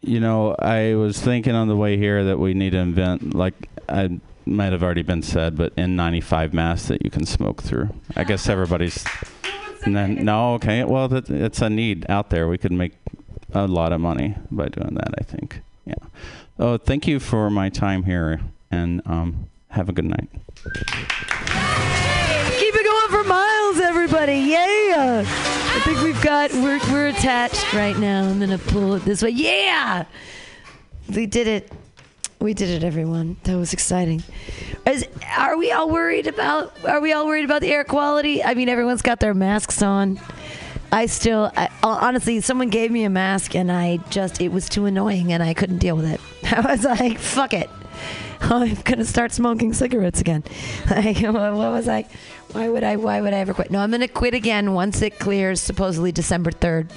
you know, I was thinking on the way here that we need to invent, like, I might have already been said, but N95 mask that you can smoke through. I guess everybody's. No, no, okay. Well, that, it's a need out there. We could make a lot of money by doing that, I think. Yeah. Oh, thank you for my time here, and um, have a good night. Keep it going for miles, everybody. Yeah. I think we've got, we're, we're attached right now. I'm going to pull it this way. Yeah. We did it. We did it, everyone. That was exciting. Is, are we all worried about, are we all worried about the air quality? I mean, everyone's got their masks on. I still, I, honestly, someone gave me a mask and I just, it was too annoying and I couldn't deal with it. I was like, fuck it. I'm gonna start smoking cigarettes again. Like, what was I? Why would I? Why would I ever quit? No, I'm gonna quit again once it clears. Supposedly December third.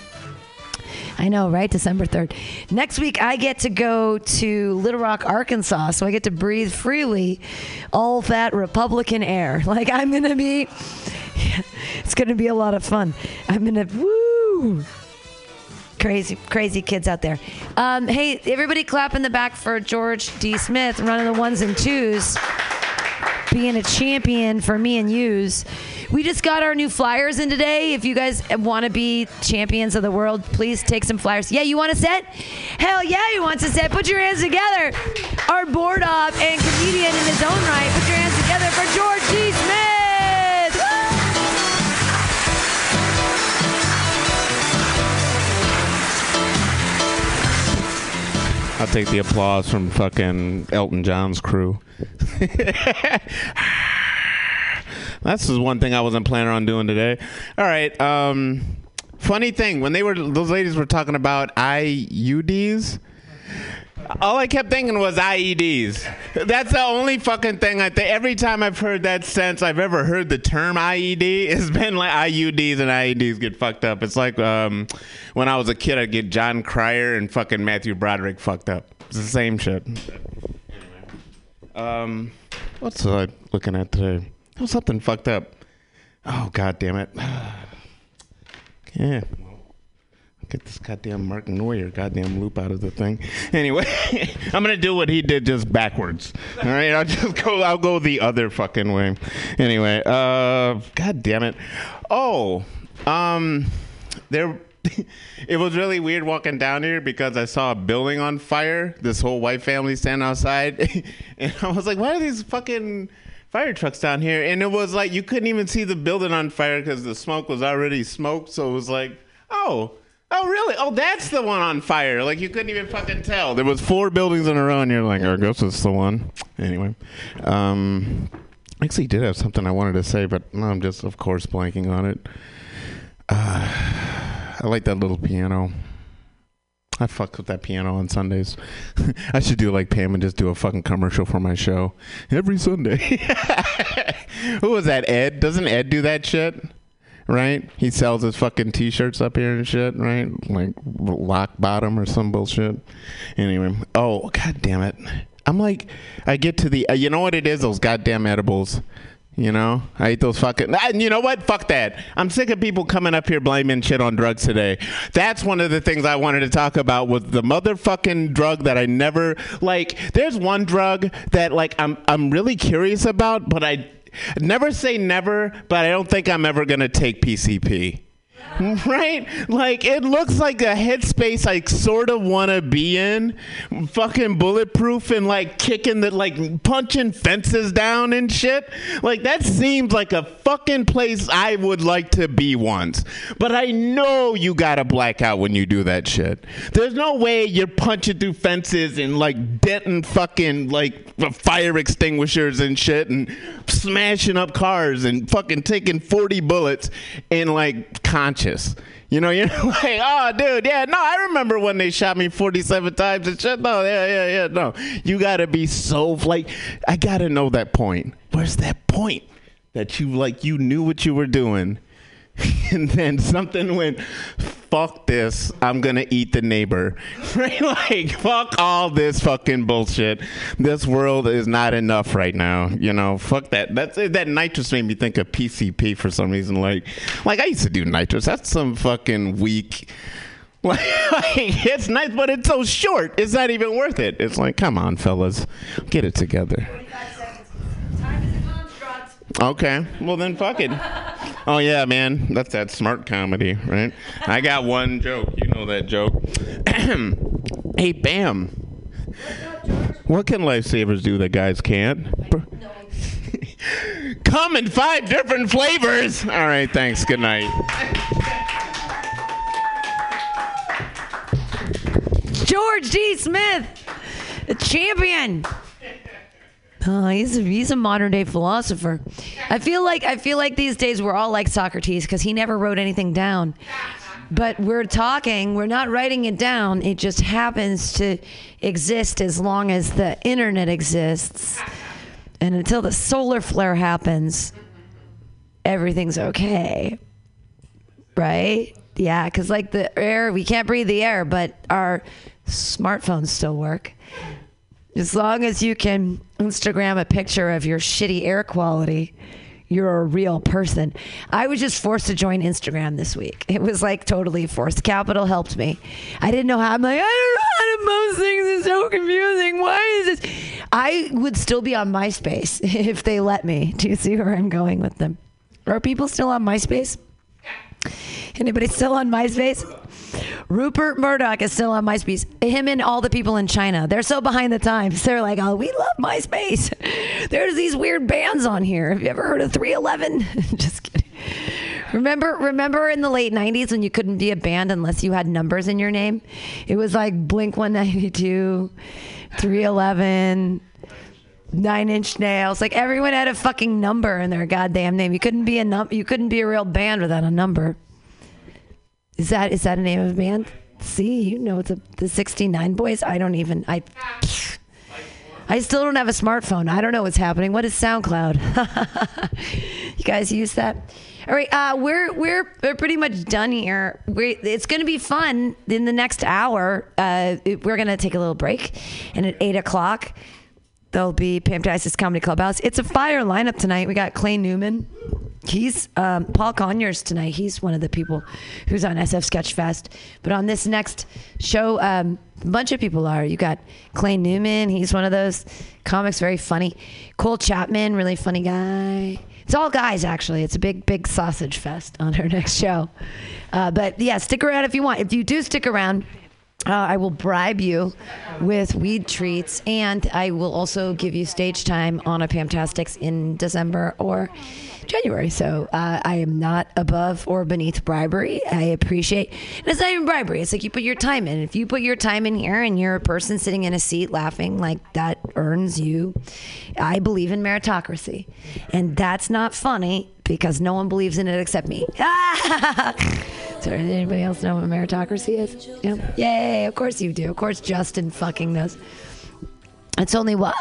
I know, right? December 3rd. Next week, I get to go to Little Rock, Arkansas, so I get to breathe freely all that Republican air. Like, I'm going to be, it's going to be a lot of fun. I'm going to, woo! Crazy, crazy kids out there. Um, hey, everybody clap in the back for George D. Smith running the ones and twos, being a champion for me and yous. We just got our new flyers in today. If you guys want to be champions of the world, please take some flyers. Yeah, you want a set? Hell yeah, you want a set. Put your hands together. Our board op and comedian in his own right. Put your hands together for George D. Smith. I'll take the applause from fucking Elton John's crew. That's just one thing I wasn't planning on doing today. All right. Um, funny thing, when they were those ladies were talking about IUDs, all I kept thinking was IEDs. That's the only fucking thing I think. Every time I've heard that since I've ever heard the term IED, it's been like IUDs and IEDs get fucked up. It's like um, when I was a kid, I'd get Jon Cryer and fucking Matthew Broderick fucked up. It's the same shit. Um, what's I looking at today? Oh, something fucked up. Oh god damn it. Yeah. Get this goddamn Mark Neuer goddamn loop out of the thing. Anyway, I'm gonna do what he did just backwards. All right, I'll just go. I'll go the other fucking way. Anyway, uh, god damn it. Oh, um, there. it was really weird walking down here because I saw a building on fire. This whole white family standing outside, and I was like, "Why are these fucking fire trucks down here?" And it was like you couldn't even see the building on fire because the smoke was already smoked. So it was like, "Oh." Oh really? Oh, that's the one on fire. Like you couldn't even fucking tell. There was four buildings in a row, and you're like, I guess it's the one. Anyway, um, actually did have something I wanted to say, but I'm just, of course, blanking on it. Uh, I like that little piano. I fuck with that piano on Sundays. I should do like Pam and just do a fucking commercial for my show every Sunday. Who was that? Ed? Doesn't Ed do that shit? right? He sells his fucking t-shirts up here and shit, right? Like lock bottom or some bullshit. Anyway, oh god damn it! I'm like, I get to the, uh, you know what it is? Those goddamn edibles. You know, I eat those fucking. And you know what? Fuck that. I'm sick of people coming up here blaming shit on drugs today. That's one of the things I wanted to talk about was the motherfucking drug that I never like. There's one drug that like I'm I'm really curious about, but I never say never. But I don't think I'm ever gonna take PCP. Right? Like it looks like a headspace I sort of want to be in. Fucking bulletproof and like kicking the like punching fences down and shit. Like that seems like a fucking place I would like to be once. But I know you got to blackout when you do that shit. There's no way you're punching through fences and like denting fucking like fire extinguishers and shit and smashing up cars and fucking taking 40 bullets and like conscious. You know, you're like, oh, dude, yeah, no, I remember when they shot me 47 times and shit. No, yeah, yeah, yeah, no. You gotta be so, like, I gotta know that point. Where's that point that you, like, you knew what you were doing? and then something went, fuck this, I'm gonna eat the neighbor. Right? Like, fuck all this fucking bullshit. This world is not enough right now. You know, fuck that. That's that nitrous made me think of PCP for some reason. Like, like I used to do nitrous. That's some fucking weak. Like, it's nice, but it's so short. It's not even worth it. It's like, come on, fellas, get it together. Okay, well then fuck it. Oh yeah, man, that's that smart comedy, right? I got one joke. You know that joke. hey, Bam. What can lifesavers do that guys can't? Come in five different flavors. All right, thanks. Good night. George D. Smith, a champion. Oh, he's a, he's a modern day philosopher. I feel like I feel like these days we're all like Socrates because he never wrote anything down. But we're talking, we're not writing it down. It just happens to exist as long as the internet exists. And until the solar flare happens, everything's okay. Right? Yeah, because like the air, we can't breathe the air, but our smartphones still work. As long as you can Instagram a picture of your shitty air quality, you're a real person. I was just forced to join Instagram this week. It was like totally forced. Capital helped me. I didn't know how. I'm like, I don't know how to post things. It's so confusing. Why is this? I would still be on MySpace if they let me. Do you see where I'm going with them? Are people still on MySpace? Anybody still on MySpace? Rupert Murdoch is still on MySpace. Him and all the people in China. They're so behind the times. They're like, oh, we love MySpace. There's these weird bands on here. Have you ever heard of 311? Just kidding. Remember, remember in the late '90s when you couldn't be a band unless you had numbers in your name? It was like Blink 192, 311, Nine Inch Nails. Like everyone had a fucking number in their goddamn name. You couldn't be a num- You couldn't be a real band without a number. Is that is that a name of a band? See, you know a, the 69 Boys. I don't even I I still don't have a smartphone. I don't know what's happening. What is SoundCloud? you guys use that? All right, uh, we're we're we're pretty much done here. we it's going to be fun in the next hour. Uh, we're going to take a little break, and at eight o'clock there'll be Pam Tice's Comedy Clubhouse. It's a fire lineup tonight. We got Clay Newman. He's um, Paul Conyers tonight. He's one of the people who's on SF Sketchfest. But on this next show, um, a bunch of people are. You got Clay Newman. He's one of those comics, very funny. Cole Chapman, really funny guy. It's all guys, actually. It's a big, big sausage fest on our next show. Uh, but yeah, stick around if you want. If you do stick around, uh, I will bribe you with weed treats, and I will also give you stage time on a Pamtastics in December or January. So uh, I am not above or beneath bribery. I appreciate, and it's not even bribery. It's like you put your time in. If you put your time in here, and you're a person sitting in a seat laughing, like that earns you. I believe in meritocracy, and that's not funny because no one believes in it except me. Does anybody else know what meritocracy is? Yeah. Yay! Of course you do. Of course Justin fucking knows. It's only what?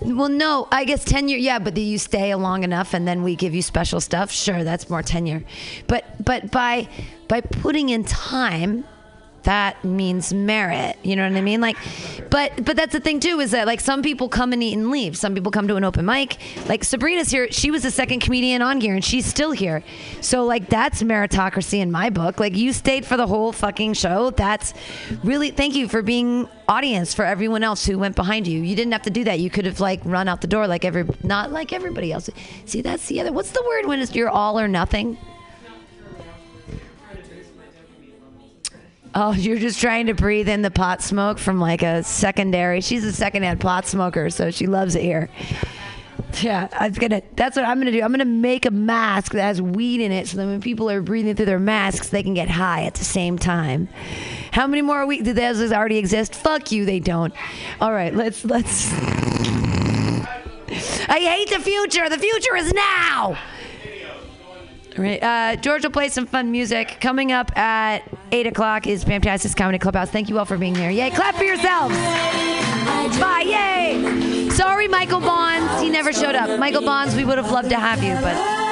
Well, no, I guess tenure. Yeah, but you stay long enough, and then we give you special stuff? Sure, that's more tenure. But but by by putting in time, that means merit. You know what I mean? Like, but but that's the thing too is that like some people come and eat and leave. Some people come to an open mic. Like Sabrina's here. She was the second comedian on here, and she's still here. So like that's meritocracy in my book. Like you stayed for the whole fucking show. That's really thank you for being audience for everyone else who went behind you. You didn't have to do that. You could have like run out the door like every not like everybody else. See, that's the other. What's the word when it's you're all or nothing? Oh, you're just trying to breathe in the pot smoke from like a secondary. She's a secondhand pot smoker, so she loves it here. Yeah, I'm gonna. That's what I'm gonna do. I'm gonna make a mask that has weed in it, so that when people are breathing through their masks, they can get high at the same time. How many more weeks do those already exist? Fuck you, they don't. All right, let's let's. I hate the future. The future is now. Right, uh, George will play some fun music. Coming up at 8 o'clock is Pamtastic Comedy Clubhouse. Thank you all for being here. Yay, clap for yourselves. Bye, yay. Sorry, Michael Bonds. He never showed up. Michael Bonds, we would have loved to have you. But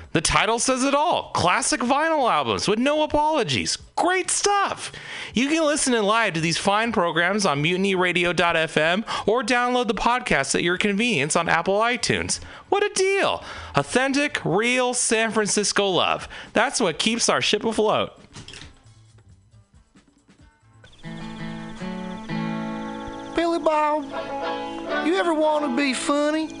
The title says it all classic vinyl albums with no apologies. Great stuff! You can listen in live to these fine programs on mutinyradio.fm or download the podcast at your convenience on Apple iTunes. What a deal! Authentic, real San Francisco love. That's what keeps our ship afloat. Billy Bob, you ever want to be funny?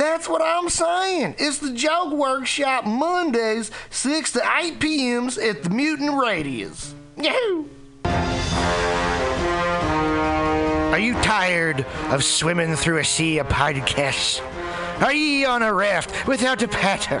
That's what I'm saying. It's the Joke Workshop Mondays, 6 to 8 p.m.s at the Mutant Radius. Yahoo! Are you tired of swimming through a sea of podcasts? Are ye on a raft without a paddle?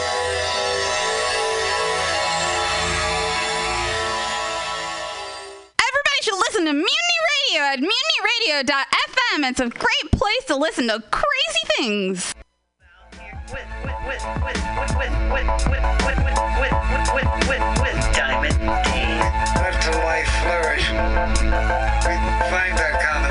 listen to Mutiny Radio at mutinyradio.fm. It's a great place to listen to crazy things. Diamond life flourish. Find common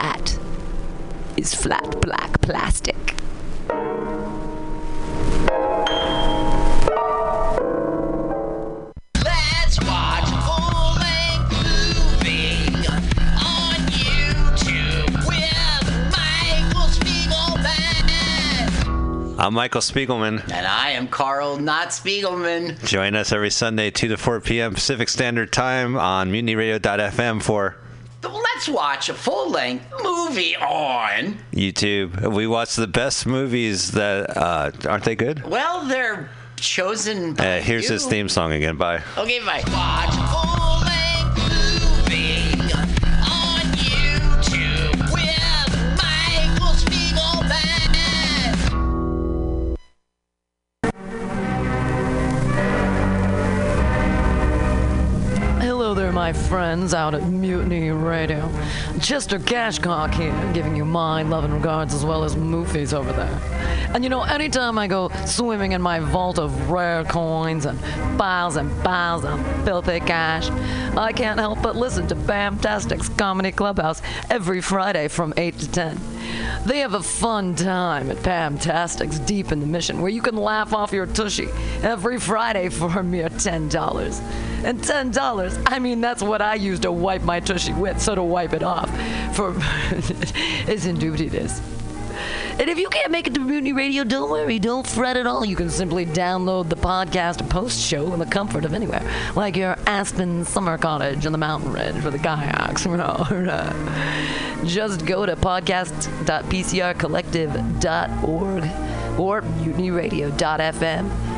That is flat black plastic. Let's watch a full-length on YouTube with Michael Spiegelman. I'm Michael Spiegelman. And I am Carl Not Spiegelman. Join us every Sunday, 2 to 4 p.m. Pacific Standard Time on mutinyradio.fm for Let's watch a full length movie on. YouTube. We watch the best movies that uh, aren't they good? Well, they're chosen. By Uh, here's his theme song again. Bye. Okay, bye. Watch a full length movie on YouTube with Michael Spiegelman. Hello there, my friends out at Mutiny Radio. Chester Cashcock here, giving you my love and regards as well as Moofy's over there. And you know, anytime I go swimming in my vault of rare coins and piles and piles of filthy cash, I can't help but listen to Pamtastic's Comedy Clubhouse every Friday from 8 to 10. They have a fun time at Pamtastic's Deep in the Mission where you can laugh off your tushy every Friday for a mere $10. And $10, I mean, that's what I use to wipe my tushy with, so to wipe it off for is indubitably this. And if you can't make it to Mutiny Radio, don't worry, don't fret at all. You can simply download the podcast post show in the comfort of anywhere, like your Aspen summer cottage on the mountain ridge with the kayaks. Just go to podcast.pcrcollective.org or mutinyradio.fm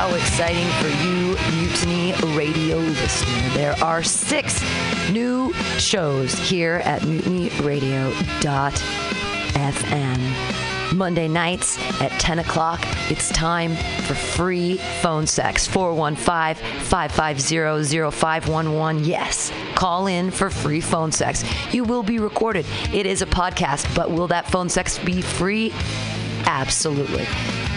How exciting for you, Mutiny Radio listener. There are six new shows here at mutinyradio.fm. Monday nights at 10 o'clock, it's time for free phone sex. 415 550 0511. Yes, call in for free phone sex. You will be recorded. It is a podcast, but will that phone sex be free? Absolutely.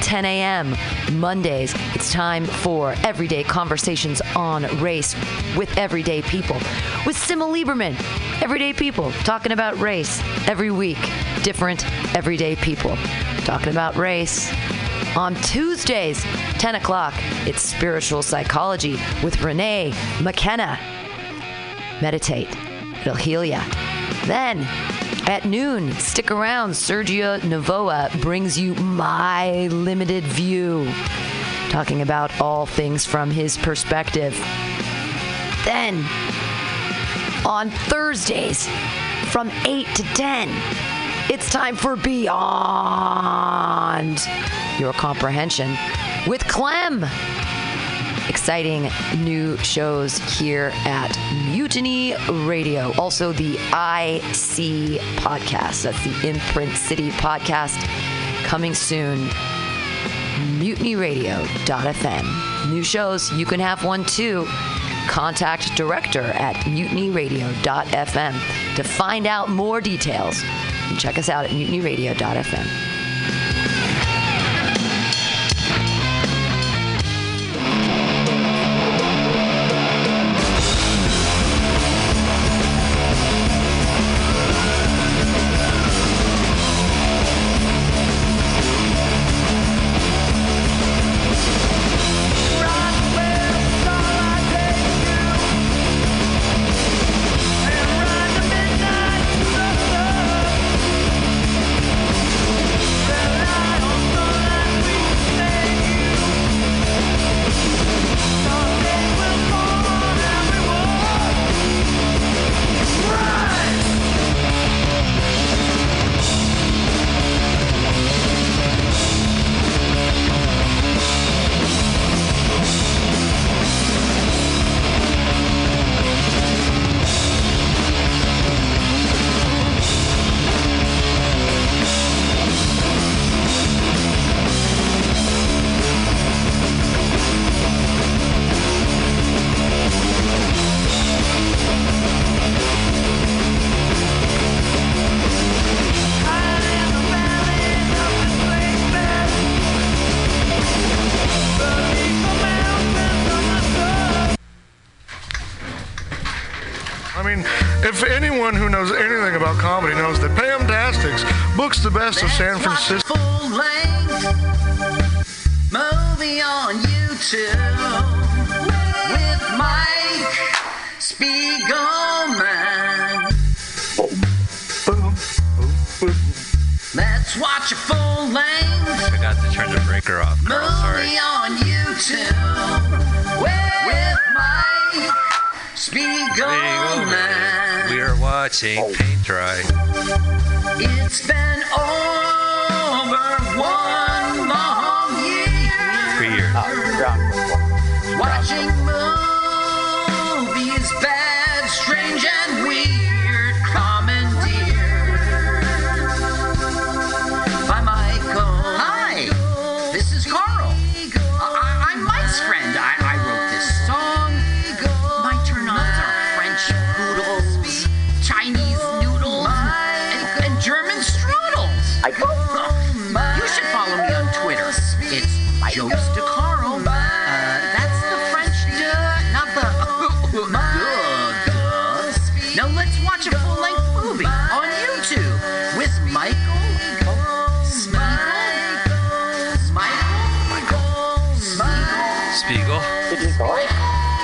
10 a.m. Mondays, it's time for everyday conversations on race with everyday people with Sima Lieberman Everyday people talking about race every week. Different everyday people talking about race. On Tuesdays, 10 o'clock, it's Spiritual Psychology with Renee McKenna. Meditate, it'll heal ya. Then, at noon, stick around. Sergio Navoa brings you My Limited View, talking about all things from his perspective. Then, on Thursdays from 8 to 10. It's time for Beyond Your Comprehension with Clem. Exciting new shows here at Mutiny Radio. Also, the IC podcast. That's the Imprint City podcast coming soon. MutinyRadio.fm. New shows, you can have one too contact director at mutinyradio.fm to find out more details. And check us out at mutinyradio.fm. books the best of San Francisco. full length movie on YouTube with Mike Spiegelman. Let's watch a full length Forgot to turn the breaker off, Carl. Sorry. movie on YouTube We are watching paint dry. It's been over one long year. Three years. Ah, watching movies, bad,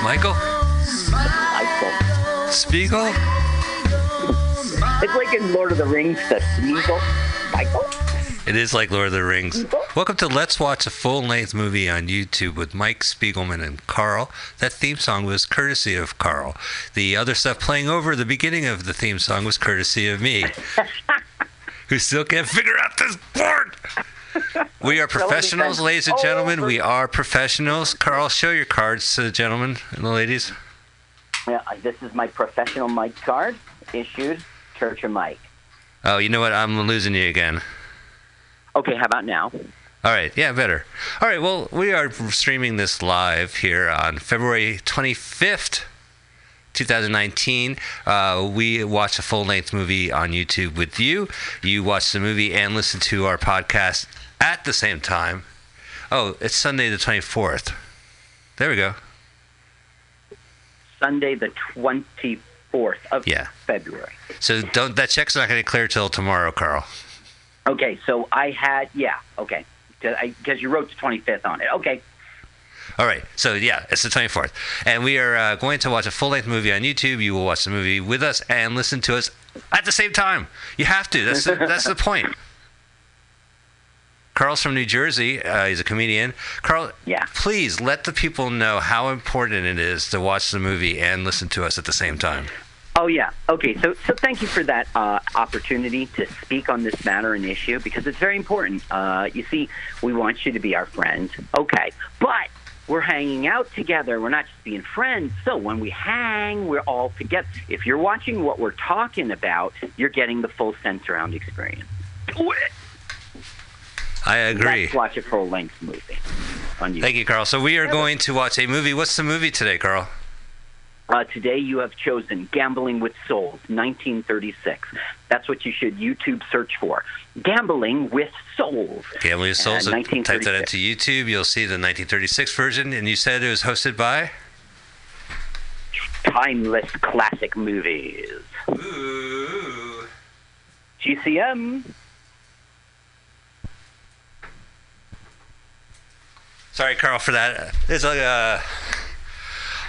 Michael? Michael. Spiegel? It's like in Lord of the Rings, the Smeagol. Michael. It is like Lord of the Rings. Welcome to Let's Watch a Full Length Movie on YouTube with Mike Spiegelman and Carl. That theme song was courtesy of Carl. The other stuff playing over the beginning of the theme song was courtesy of me, who still can't figure out this board. We are professionals, ladies and gentlemen. We are professionals. Carl, show your cards to the gentlemen and the ladies. Yeah, this is my professional mic card issued Church of Mike. Oh, you know what? I'm losing you again. Okay, how about now? All right, yeah, better. All right, well, we are streaming this live here on February 25th, 2019. Uh, we watch a full length movie on YouTube with you. You watch the movie and listen to our podcast at the same time. Oh, it's Sunday the 24th. There we go. Sunday the 24th. 24th of Yeah. February. So don't that check's not going to clear till tomorrow, Carl. Okay, so I had, yeah, okay. Because you wrote the 25th on it. Okay. All right. So yeah, it's the 24th, and we are uh, going to watch a full-length movie on YouTube. You will watch the movie with us and listen to us at the same time. You have to. That's the, that's the point. Carl's from New Jersey. Uh, he's a comedian. Carl, yeah. please let the people know how important it is to watch the movie and listen to us at the same time. Oh yeah. Okay. So so thank you for that uh, opportunity to speak on this matter and issue because it's very important. Uh, you see, we want you to be our friends. Okay, but we're hanging out together. We're not just being friends. So when we hang, we're all together. If you're watching what we're talking about, you're getting the full sense around experience. I agree. Let's watch a full length movie. Thank you, Carl. So we are going to watch a movie. What's the movie today, Carl? Uh, today you have chosen Gambling with Souls, 1936. That's what you should YouTube search for. Gambling with Souls. Gambling with Souls. Uh, type that into YouTube. You'll see the 1936 version, and you said it was hosted by. Timeless classic movies. Ooh. GCM. Sorry, Carl, for that. It's like uh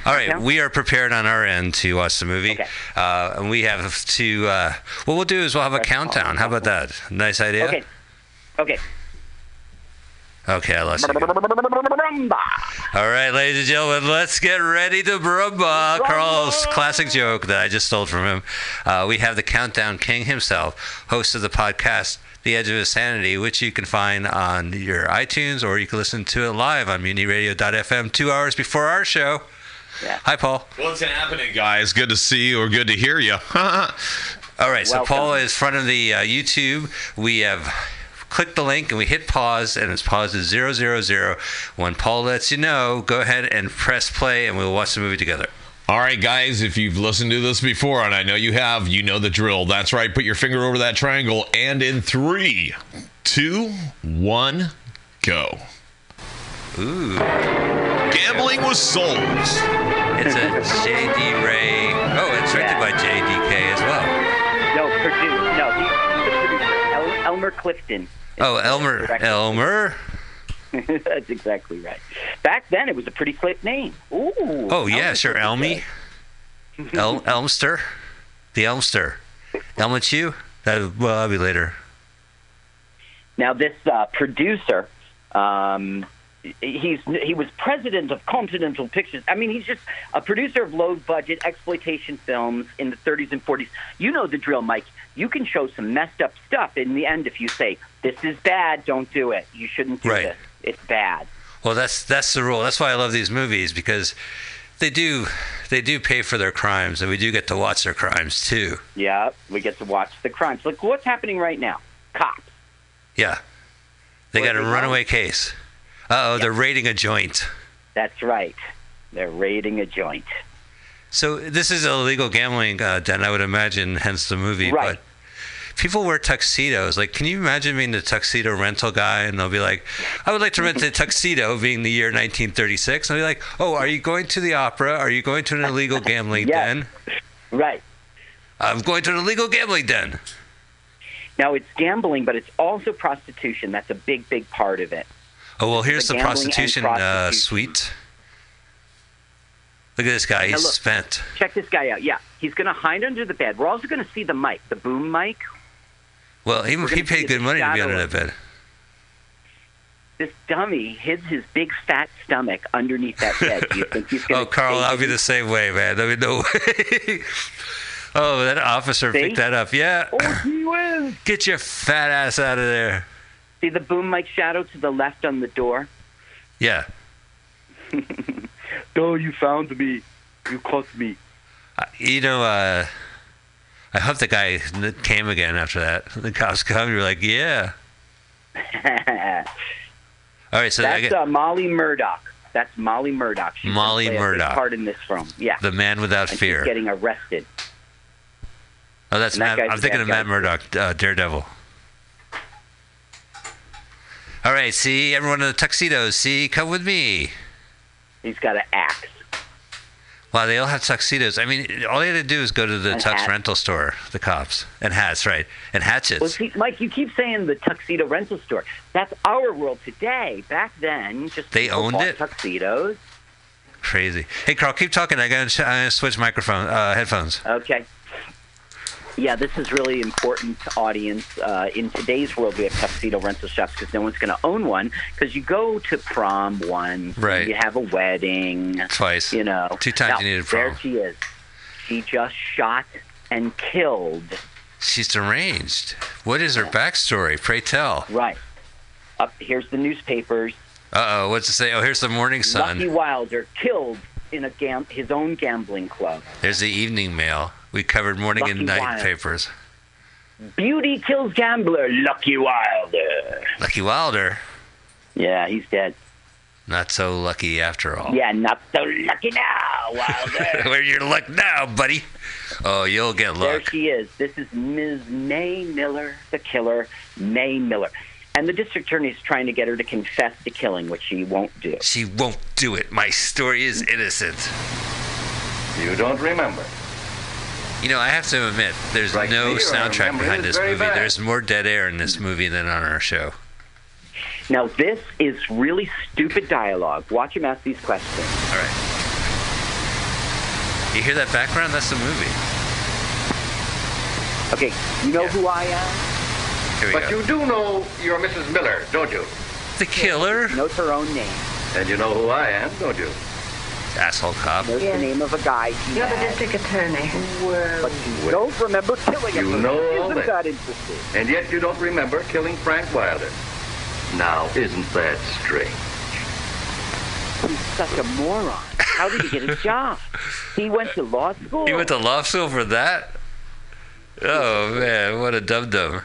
all right, we are prepared on our end to watch the movie, uh, and we have to. Uh, what we'll do is we'll have a countdown. How about that? Nice idea. Okay. Okay. Okay, I lost. All right, ladies and gentlemen, let's get ready to brumba. Carl's classic joke that I just stole from him. Uh, we have the Countdown King himself, host of the podcast, The Edge of Insanity, which you can find on your iTunes or you can listen to it live on MutinyRadio.fm two hours before our show. Yeah. Hi, Paul. What's happening, guys? Good to see you or good to hear you. All right, so Paul is front of the uh, YouTube. We have clicked the link and we hit pause, and it's paused at zero zero zero. When Paul lets you know, go ahead and press play, and we'll watch the movie together. All right, guys, if you've listened to this before, and I know you have, you know the drill. That's right. Put your finger over that triangle, and in three, two, one, go. Ooh. Gambling with souls. It's a J.D. Ray. Oh, it's directed by J.D.K. as well. No, produced. No, he's the producer. El- Elmer Clifton. Oh, Elmer. Elmer. That's exactly right. Back then, it was a pretty slick name. Ooh. Oh yeah, sure. Elmy. El- Elmster. The Elmster. Chew. That well, that'll be later. Now, this uh, producer, um, he's he was president of Continental Pictures. I mean, he's just a producer of low-budget exploitation films in the 30s and 40s. You know the drill, Mike. You can show some messed up stuff. In the end, if you say this is bad, don't do it. You shouldn't do Right. this. It's bad. Well, that's that's the rule. That's why I love these movies because they do they do pay for their crimes, and we do get to watch their crimes too. Yeah, we get to watch the crimes. Look what's happening right now. Cops. Yeah, they got a runaway case. Uh oh, they're raiding a joint. That's right. They're raiding a joint. So this is a legal gambling uh, den, I would imagine, hence the movie. Right. But people wear tuxedos. Like, can you imagine being the tuxedo rental guy? And they'll be like, "I would like to rent a tuxedo," being the year 1936. And I'll be like, "Oh, are you going to the opera? Are you going to an illegal gambling den?" Right. I'm going to an illegal gambling den. Now it's gambling, but it's also prostitution. That's a big, big part of it. Oh well, here's the the and prostitution uh, suite. Look at this guy. He's look. spent. Check this guy out. Yeah, he's going to hide under the bed. We're also going to see the mic, the boom mic. Well, he, he paid good money to be under that bed. This dummy hid his big fat stomach underneath that bed. Do you think he's going Oh, Carl, I'll be the same way, man. I mean, no way. oh, that officer See? picked that up. Yeah. Oh, he whiz. Get your fat ass out of there. See the boom mic shadow to the left on the door? Yeah. Oh, you found me. You caught me. Uh, You know, uh, I hope the guy came again after that. The cops come. You're like, yeah. All right, so That's get uh, Molly Murdoch. That's Molly Murdoch. She's Molly Murdoch. part in this film. Yeah. the man without and fear. Getting arrested. oh, that's and Matt. I'm thinking of guy. Matt Murdock, uh, Daredevil. All right, see everyone in the tuxedos. See, come with me. He's got an axe. Wow, they all have tuxedos. I mean, all they had to do is go to the And tux hats. rental store, the cops, and hats, right? And hatchets. Well, see, Mike, you keep saying the tuxedo rental store. That's our world today. Back then, just They owned it? tuxedos. Crazy. Hey, Carl, keep talking. I gotta, I gotta switch microphone, uh, headphones. Okay. Yeah, this is really important, audience. Uh, in today's world, we have tuxedo rental shops because no one's going to own one. Because you go to prom once, Right. You have a wedding Twice. You know, Two times Now, you needed There prom. There she is. She just shot and killed. She's deranged. What is her backstory? Pray tell. Right. Up here's the newspapers. Uh oh, what's it say? Oh, here's the Morning Sun. Lucky Wilder killed in a gam- his own gambling club. There's the Evening Mail. We covered morning and night Wilder. papers. Beauty kills gambler. Lucky Wilder. Lucky Wilder. Yeah, he's dead. Not so lucky after all. Yeah, not so lucky now, Wilder. Where's your luck now, buddy? Oh, you'll get luck. There she is. This is Ms. Mae Miller, the killer, Mae Miller. And the district attorney is trying to get her to confess to killing, which she won't do. She won't do it. My story is innocent. You don't remember. You know, I have to admit, there's Right no here, soundtrack behind this movie. bad. There's more dead air in this movie than on our show. Now, this is really stupid dialogue. Watch him ask these questions. All right. You hear that background? That's the movie. Okay, you know who I am? Here we But go. you do know you're Mrs. Miller, don't you? The killer? She knows her own name. And you know who I am, don't you? Asshole cop. Knows the name of a guy she You're the had, district attorney. but you don't remember killing him. You know all Isn't this. that interesting? And yet you don't remember killing Frank Wilder. Now, isn't that strange? He's such a moron. How did he get a job? He went to law school. He went to law school for that? Oh, man, what a dum dum.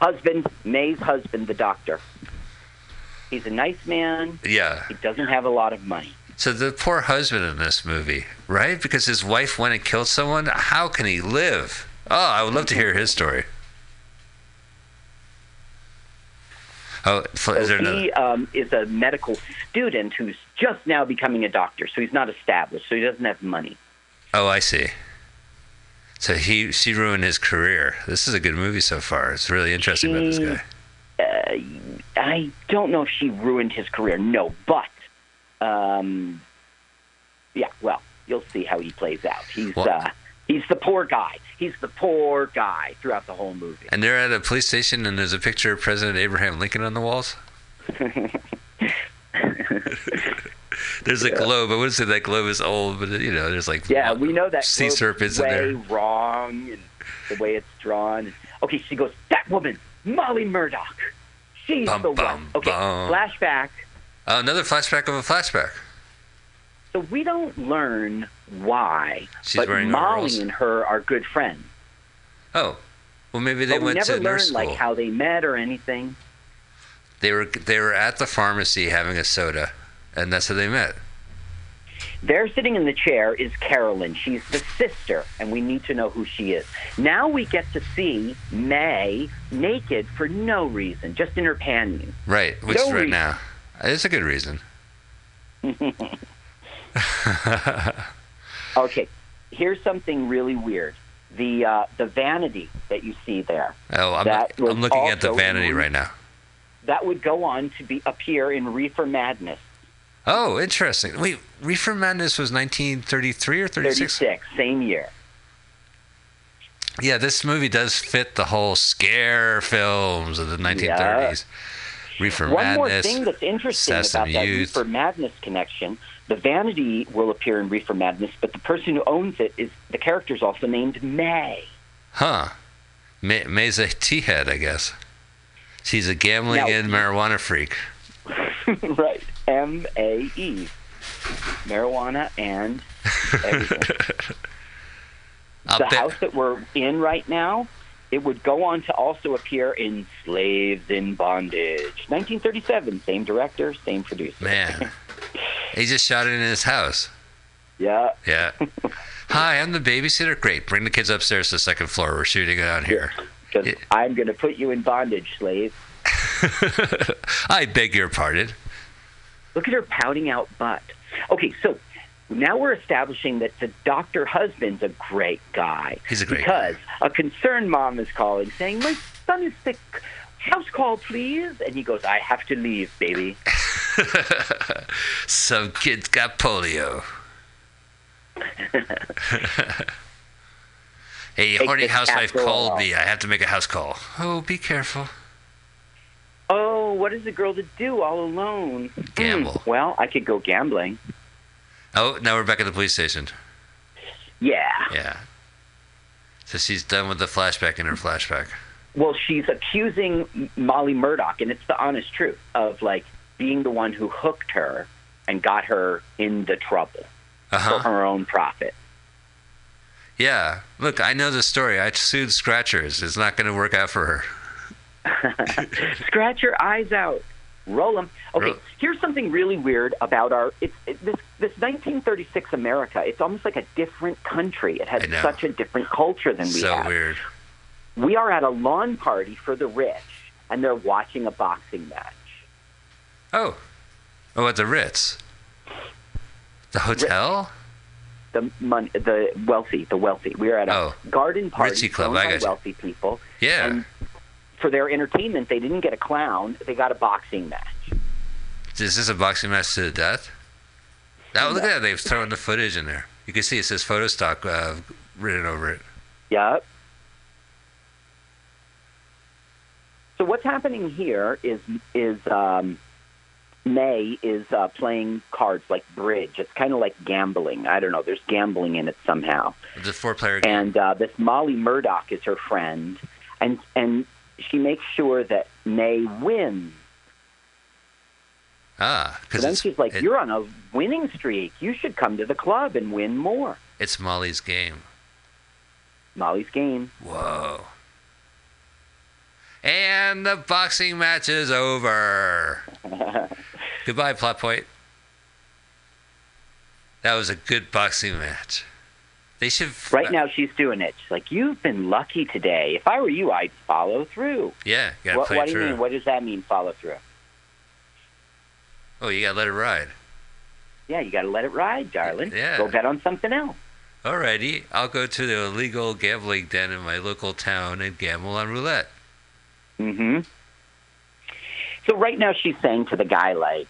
husband, Mae's husband, the doctor. He's a nice man. Yeah. He doesn't have a lot of money. So the poor husband in this movie, right? Because his wife went and killed someone. How can he live? Oh, I would love to hear his story. Oh, is there another? he um, is a medical student who's just now becoming a doctor, so he's not established, so he doesn't have money. Oh, I see. So he she ruined his career. This is a good movie so far. It's really interesting about this guy. Uh, I don't know if she ruined his career, no, but um, yeah, well, you'll see how he plays out. He's Well- uh, he's the poor guy. He's the poor guy throughout the whole movie. And they're at a police station, and there's a picture of President Abraham Lincoln on the walls. There's a globe. I wouldn't say that globe is old, but you know, there's like Yeah, we know that sea serpents in way there. wrong and the way it's drawn. Okay, she goes, that woman, Molly Murdoch. She's Bum, the bum, one. Okay, bum. flashback. Another flashback of a flashback. So we don't learn why, She's but Molly overalls. and her are good friends. Oh, well, maybe they but we went never to nurse learn school. like how they met or anything. They were they were at the pharmacy having a soda, and that's how they met. There, sitting in the chair, is Carolyn. She's the sister, and we need to know who she is. Now we get to see Mae naked for no reason, just in her panties. Right, which No is right reason. now. It's a good reason. okay, here's something really weird. The uh, the vanity that you see there. Oh, I'm, was I'm looking at the vanity right now. That would go on to be appear in Reefer Madness. Oh, interesting. Wait, Reefer Madness was 1933 or 36? 36, same year. Yeah, this movie does fit the whole scare films of the 1930s. Reefer One Madness. more thing that's interesting Sesame about that Youth. Reefer Madness connection: the vanity will appear in Reefer Madness, but the person who owns it is the character is also named Mae. Huh. Mae, Mae's a tea head, I guess. She's a gambling Now- and marijuana freak. right, M A E, marijuana and everything. The house that we're in right now, it would go on to also appear in Slaves in Bondage, 1937. Same director, same producer. Man. he just shot it in his house. Yeah. Yeah. Hi, I'm the babysitter. Great. Bring the kids upstairs to the second floor. We're shooting it out here. Because I'm going to put you in bondage, slave. I beg your pardon. Look at her pouting out butt. Okay, so now we're establishing that the doctor husband's a great guy. He's a great because a concerned mom is calling saying, "My son is sick. House call, please." And he goes, "I have to leave, baby." Some kid's got polio. a Take horny housewife called me. I have to make a house call. Oh, be careful. Oh, what is a girl to do all alone? Gamble. Hmm, well, I could go gambling. Oh, now we're back at the police station. Yeah. Yeah. So she's done with the flashback in her flashback. Well, she's accusing Molly Murdoch, and it's the honest truth of like being the one who hooked her and got her in the trouble Uh-huh. for her own profit. Yeah. Look, I know the story. I sued Scratchers. It's not going to work out for her. Scratch your eyes out. Roll them. Okay, here's something really weird about our it's it, this this 1936 America. It's almost like a different country. It has such a different culture than we so have. So weird. We are at a lawn party for the rich, and they're watching a boxing match. Oh. Oh, at the Ritz. The hotel? The mon- the wealthy, the wealthy. We are at a Oh. garden party Ritzy Club, I by got wealthy people. Yeah. And for their entertainment, they didn't get a clown; they got a boxing match. Is this a boxing match to the death? Oh, look at that. They've thrown the footage in there. You can see it says photo stock uh, written over it. Yep. So what's happening here is is um, Mae is uh, playing cards like bridge. It's kind of like gambling. I don't know. There's gambling in it somehow. It's a four player game. And uh, this Molly Murdoch is her friend, and and she makes sure that Mae wins. Ah, So because then she's like, it- "You're on a winning streak. You should come to the club and win more." it's Molly's game. Molly's game. Whoa. And the boxing match is over. Goodbye, plot point. That was a good boxing match. They should. Right now, she's doing it. She's like, "You've been lucky today. If I were you, I'd follow through." Yeah, gotta What, play what it do you mean? What does that mean? Follow through? Oh, you gotta let it ride. Yeah, you got to let it ride, darling. Yeah. Go bet on something else. Alrighty, I'll go to the illegal gambling den in my local town and gamble on roulette. Mm hmm So right now, she's saying to the guy, like,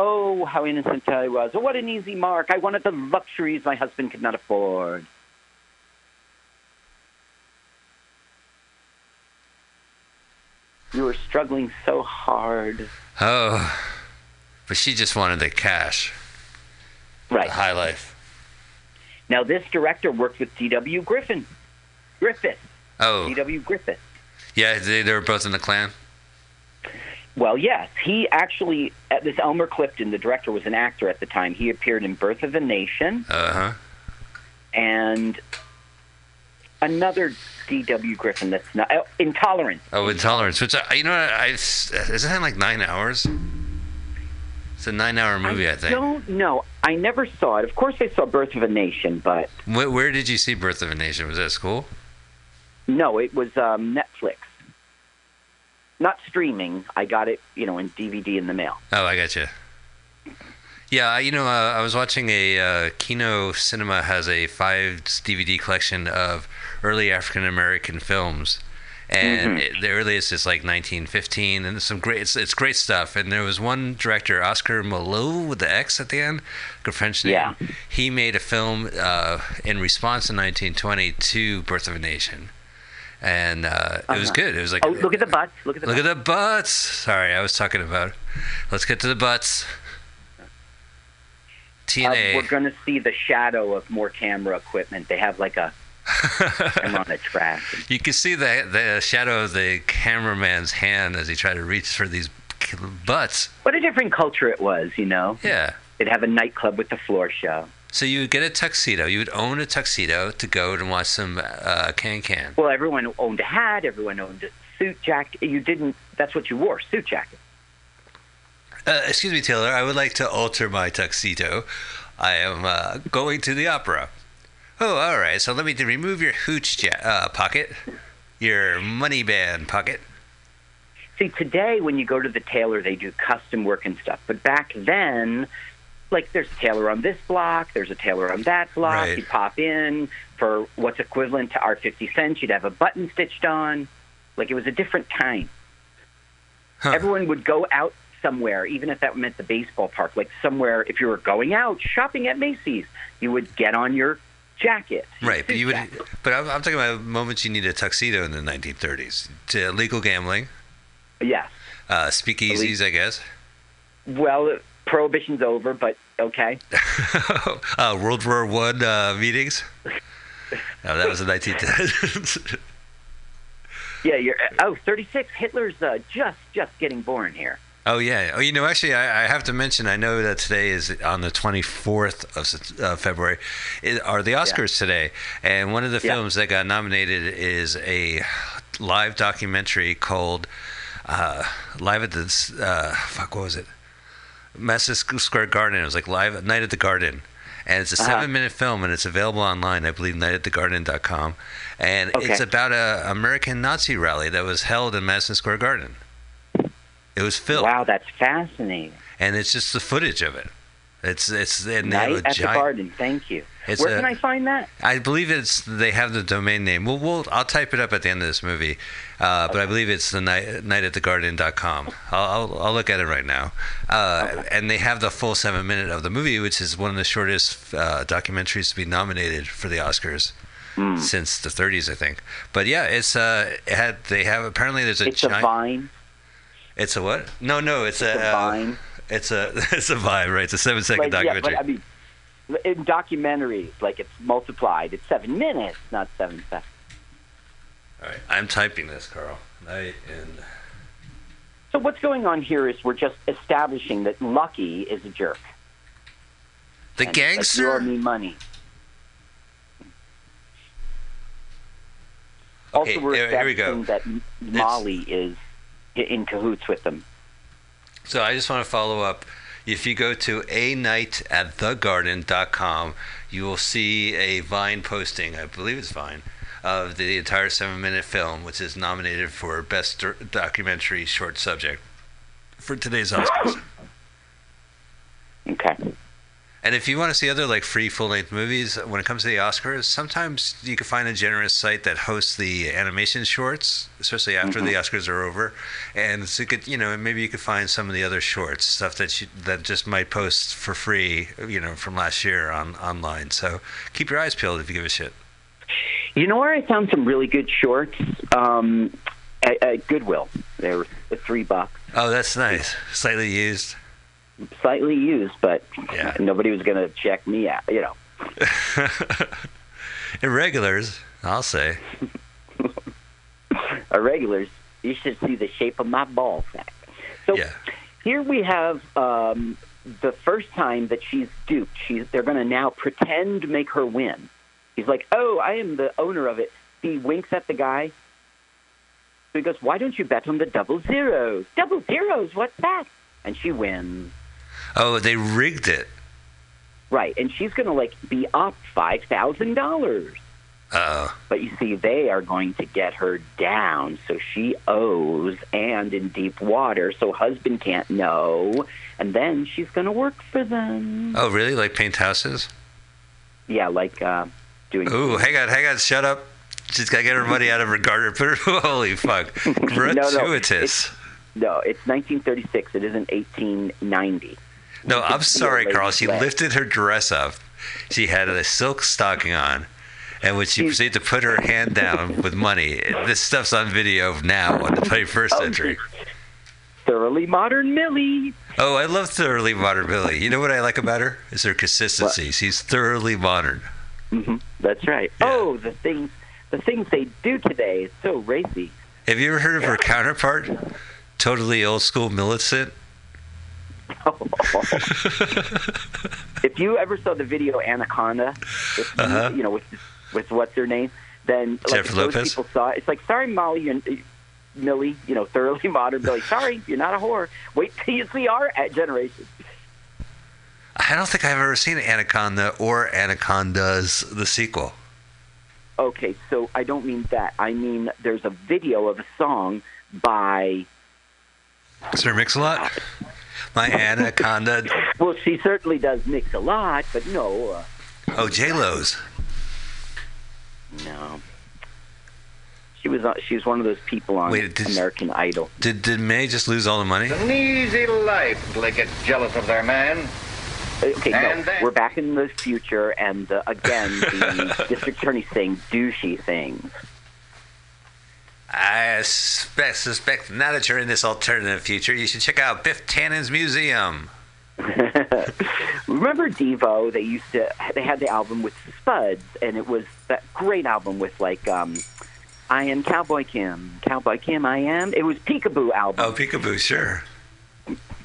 "Oh, how innocent I was. Oh, what an easy mark. I wanted the luxuries my husband could not afford." You were struggling so hard. Oh, but she just wanted the cash. Right. The high life. Now, this director worked with D.W. Griffin. Griffith. Oh, D.W. Griffith. yeah, they, they were both in the Klan. Well, yes, he actually, uh, this Elmer Clifton, the director, was an actor at the time. He appeared in Birth of a Nation Uh huh. and another D.W. Griffin that's not uh, Intolerance. Oh, Intolerance. Which I, you know, I isn't that like nine hours? It's a nine-hour movie, I, think. I Don't know. I never saw it. Of course, I saw Birth of a Nation, but Where, where did you see Birth of a Nation? Was that at school? no, it was um, Netflix. Not streaming. I got it, you know, in DVD in the mail. Oh, I got you. Yeah, you know, uh, I was watching a uh, Kino Cinema has a five DVD collection of early African American films, and Mhm. it, the earliest is like 1915, and some great. It's, it's great stuff. And there was one director, Oscar Micheaux, with the X at the end, like French name. Yeah. He made a film uh, in response in 1920 to Birth of a Nation, and uh, it was Uh-huh. good. It was like oh, look at the butts. Look at the Look butts. at the butts. Sorry, I was talking about. Let's get to the butts. Uh, TNA. we're going to see the shadow of more camera equipment. They have like a camera on a track. you can see the the shadow of the cameraman's hand as he tried to reach for these butts. What a different culture it was, you know? Yeah. They'd have a nightclub with the floor show. So you would get a tuxedo. You would own a tuxedo to go and watch some uh, can can. Well, everyone owned a hat. Everyone owned a suit jacket. You didn't. That's what you wore, suit jacket. Uh, excuse me, Taylor. I would like to alter my tuxedo. I am uh, going to the opera. Oh, all right. So let me remove your hooch ja- uh, pocket, your money band pocket. See, today when you go to the tailor, they do custom work and stuff. But back then, like there's a tailor on this block, there's a tailor on that block. Right. You'd pop in for what's equivalent to our 50 cents. You'd have a button stitched on. Like it was a different time. Everyone would go out somewhere, even if that meant the baseball park, like somewhere. If you were going out shopping at Macy's, you would get on your jacket. Right, but you would. But I'm, I'm talking about moments you need a tuxedo in the 1930s. To illegal gambling, Yes. uh, speakeasies, I guess. Well, prohibition's over, but okay. uh, World War One uh, meetings. No, that was the 1910s. Yeah, you're. Oh, 36. Hitler's uh, just just getting born here. oh yeah. Oh, you know, actually, I, I have to mention. I know that today is on the 24th of uh, February. It, are the Oscars today? And one of the Yeah. films that got nominated is a live documentary called uh, "Live at the uh, fuck." What was it? Madison Square Garden. It was like live Night at the Garden. And it's a Uh-huh. seven minute film and it's available online, I believe, nightatthegarden.com. And Okay. it's about a American Nazi rally that was held in Madison Square Garden. It was filmed. Wow, that's fascinating. And it's just the footage of it. It's it's and they Night have a at giant, the Garden. Thank you. Where a- can I find that? I believe it's they have the domain name. Well, we'll I'll type it up at the end of this movie, uh, but I believe it's the night nightatthegarden.com. I'll, I'll I'll look at it right now, uh, and they have the full seven minute of the movie, which is one of the shortest uh, documentaries to be nominated for the Oscars. Hmm. Since the 30s, I think. But yeah, it's uh, it had they have apparently there's a It's a. Vine. It's a what? No, no, it's, It's a, a uh, Vine. It's a it's a Vine, right? It's a seven second Like, yeah, documentary. but I mean, in documentaries, like it's multiplied. It's seven minutes, not seven seconds. All right, I'm typing this, Carl. Night and So what's going on here is we're just establishing that Lucky is a jerk. the And, like, you owe me money. Okay, also, we're here- here we go. establishing that Molly is in cahoots with them. So I just want to follow up. If you go to a night at thegarden.com, you will see a Vine posting, I believe it's Vine, of the entire seven minute film, which is nominated for Best Dir- Documentary Short Subject for today's Oscars. Okay. And if you want to see other like free full length movies, when it comes to the Oscars, sometimes you can find a generous site that hosts the animation shorts, especially after the Oscars are over. And so you could, you know, maybe you could find some of the other shorts, stuff that you, that just might post for free, you know, from last year on online. So keep your eyes peeled if you give a shit. You know where I found some really good shorts? Um, at, at Goodwill. They were three bucks. Oh, that's nice. Slightly used. Slightly used, but nobody was going to check me out. You know. Irregulars, I'll say. irregulars, you should see the shape of my ball sack. So here we have um, the first time that she's duped. She's they're going to now pretend to make her win. He's like, "Oh, I am the owner of it." He winks at the guy. So he goes, "Why don't you bet on the double zeros? Double zeros? What's that?" And she wins. Oh, they rigged it. Right, and she's going to like be up five thousand dollars. Uh But you see, they are going to get her down, so she owes and in deep water, so husband can't know, and then she's going to work for them. oh. Oh, really? Like paint houses? Yeah, like uh, doing. Ooh, hang on, hang on, shut up. She's got to get her money out of her garter. Put her, holy fuck. no, Gratuitous. No, it's 1936. It isn't 1890. No, I'm sorry, Carl. She lifted her dress up. She had a silk stocking on. And when she proceeded to put her hand down with money, this stuff's on video now in the 21st Oh, century. Thoroughly modern Millie. Oh, I love thoroughly modern Millie. You know what I like about her? Is her consistency. She's thoroughly modern. Mm-hmm. That's right. Oh, the things, the things they do today. It's so racy. Have you ever heard of her counterpart? Totally old school Millicent. if you ever saw the video Anaconda, if you, Uh-huh. you know, with with what's her name, then like Jennifer those Lopez? people saw it, it's like, sorry, Molly, you're, Millie, you know, thoroughly modern Millie. Sorry, you're not a whore. Wait till you see our uh, generation. I don't think I've ever seen Anaconda or Anaconda's the sequel. Okay, so I don't mean that. I mean there's a video of a song by Sir Mix-a-Lot? My anaconda. Well, she certainly does mix a lot, but no, uh, Oh, J Lo's. no. She was uh, she was one of those people on Wait, did- American Idol. Did did Mae just lose all the money? It's an easy life till they get jealous of their man. Okay, And no, then- we're back in the future, and uh, again, the district attorney's saying douchey things. I suspect, suspect now that you're in this alternative future, you should check out Biff Tannen's museum. Remember Devo? They used to. They had the album with Spuds, and it was that great album with like, um, I am Cowboy Kim, Cowboy Kim, I am. It was Peekaboo album. Oh, Peekaboo, sure.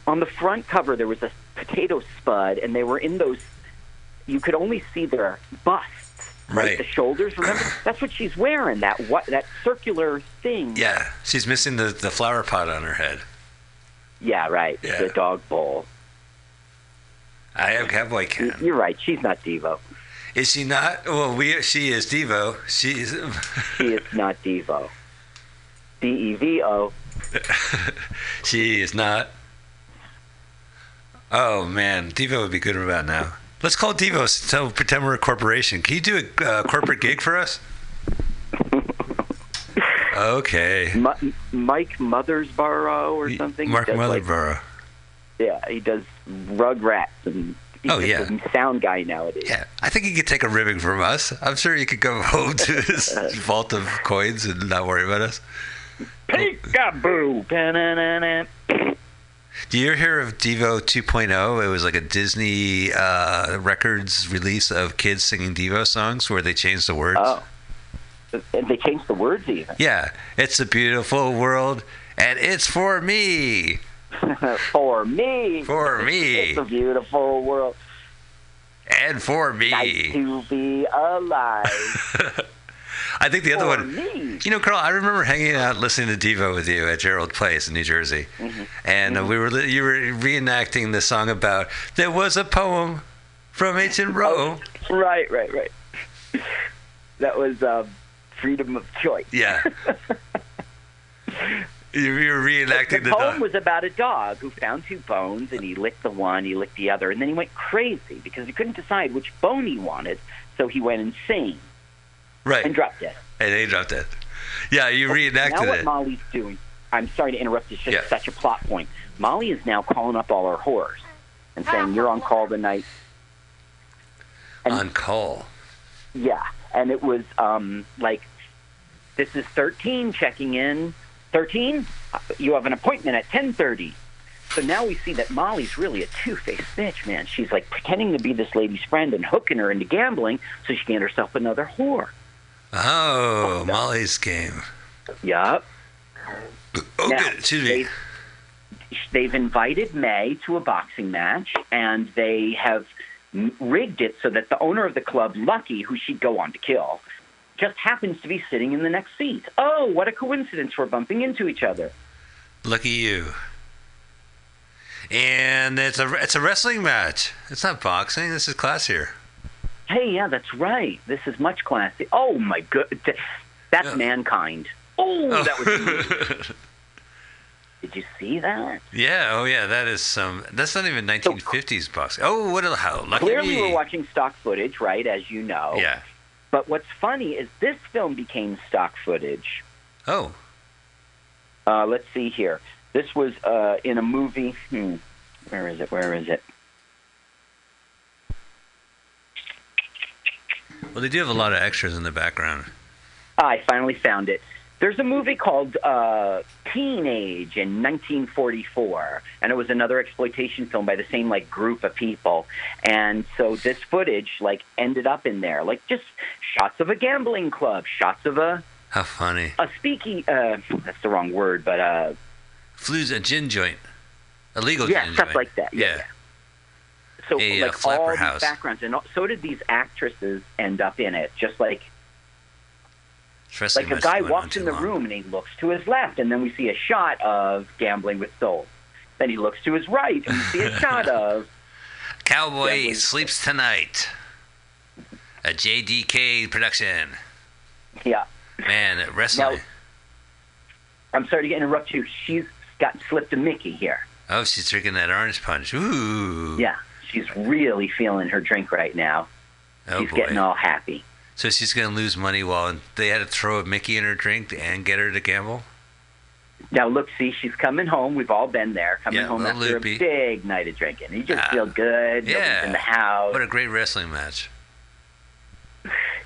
On the front cover, there was a potato spud, and they were in those. You could only see their busts, right? Right. The shoulders. Remember, that's what she's wearing. That what? That circular thing. Yeah, she's missing the, the flower pot on her head. Yeah, right. The dog bowl. I am Cowboy Kim. You're right. She's not Devo. Is she not? Well, we she is Devo. She is. She is not Devo. D E V O. she is not. Oh man, Devo would be good about now. Let's call Devo. So pretend we're a corporation. Can you do a uh, corporate gig for us? Okay. M- Mike Mothersbaugh or something. Mark He does, like- yeah, he does Rugrats and he's Oh, yeah. a sound guy nowadays. Yeah, I think he could take a ribbing from us. I'm sure he could go home to his vault of coins and not worry about us. Peekaboo. Do you ever hear of Devo 2.0? It was like a Disney uh, Records release of kids singing Devo songs where they changed the words. Oh. And they changed the words even. Yeah, it's a beautiful world, and it's for me. for me. For me. It's a beautiful world. And for me. Nice to be alive. I think the other one. me. You know, Carl, I remember hanging out listening to Devo with you at Gerald Place in New Jersey, Mm-hmm. and uh, we were you were reenacting the song about there was a poem from ancient Rome. right, right, right. That was um, freedom of choice. Yeah. you, you were reenacting the the, poem dog. was about a dog who found two bones and he licked the one, he licked the other, and then he went crazy because he couldn't decide which bone he wanted, so he went insane right, and dropped dead. and they dropped it. Yeah, you now reenacted what it. Molly's doing, I'm sorry to interrupt, it's just Yeah. such a plot point. Molly is now calling up all her whores and saying, you're on call tonight. And, On call. Yeah, and it was um, like, this is 13 checking in. 13, you have an appointment at 10:30. So now we see that Molly's really a two-faced bitch, man. She's like pretending to be this lady's friend and hooking her into gambling so she can get herself another whore. Oh, Molly's game. Yup. Oh, Now, good. Excuse me. They've, they've invited Mae to a boxing match, and they have rigged it so that the owner of the club, Lucky, who she'd go on to kill, just happens to be sitting in the next seat. Oh, what a coincidence! We're bumping into each other. Lucky you. And it's a it's a wrestling match. It's not boxing. This is classier. Hey, yeah, that's right. This is much classy. Oh my good, that's mankind. Oh, that was. Did you see that? Yeah. Oh, yeah. That is some. That's not even 1950s boxing. Oh, what? a- How lucky Clearly, me. we're watching stock footage, right? As you know. Yeah. But what's funny is this film became stock footage. Oh. Uh, let's see here. This was uh, in a movie. Hmm. Where is it? Where is it? Well, they do have a lot of extras in the background. I finally found it. There's a movie called uh, Teenage in 1944, and it was another exploitation film by the same like group of people. And so this footage like ended up in there, like just shots of a gambling club, shots of a How funny. a speaking. Uh, that's the wrong word, but uh, Flu's a gin joint. A legal yeah, gin stuff joint. like that. Yeah. So A, uh, like all these house. backgrounds, and all, so did these actresses end up in it. Just like Wrestling like a guy walks in the long. room and he looks to his left, and then we see a shot of gambling with souls. Then he looks to his right, and we see a shot of Cowboy sleeps tonight. A JDK production. yeah. Man, wrestling. Now, I'm sorry to interrupt you. She's got slipped a Mickey here. Oh, she's drinking that orange punch. Ooh. Yeah, she's really feeling her drink right now. Oh, she's boy. getting all happy. So she's gonna lose money while they had to throw a Mickey in her drink and get her to gamble. Now look, see, she's coming home. We've all been there, coming Yeah, home after loopy. a big night of drinking. You just Ah, feel good. yeah. Nobody's in the house. What a great wrestling match.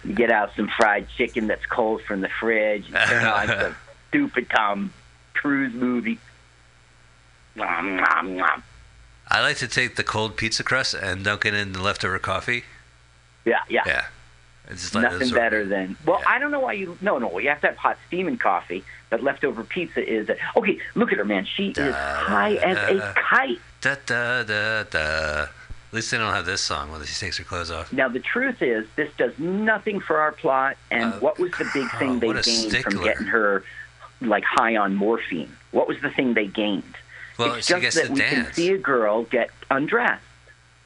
You get out some fried chicken that's cold from the fridge. You turn on some stupid Tom Cruise movie. Nom, nom, nom. I like to take the cold pizza crust and dunk it in the leftover coffee. Yeah, yeah. Yeah. It's just like Nothing better than well, I don't know why you no no you have to have hot steaming coffee, but leftover pizza is okay. Look at her, man. She is high as a kite. Da da da da. At least they don't have this song when she takes her clothes off. Now the truth is, this does nothing for our plot. And what was the big thing they Uh, what a gained from getting her like high on morphine? What was the thing they gained? Well, it's just that we can see a girl get undressed.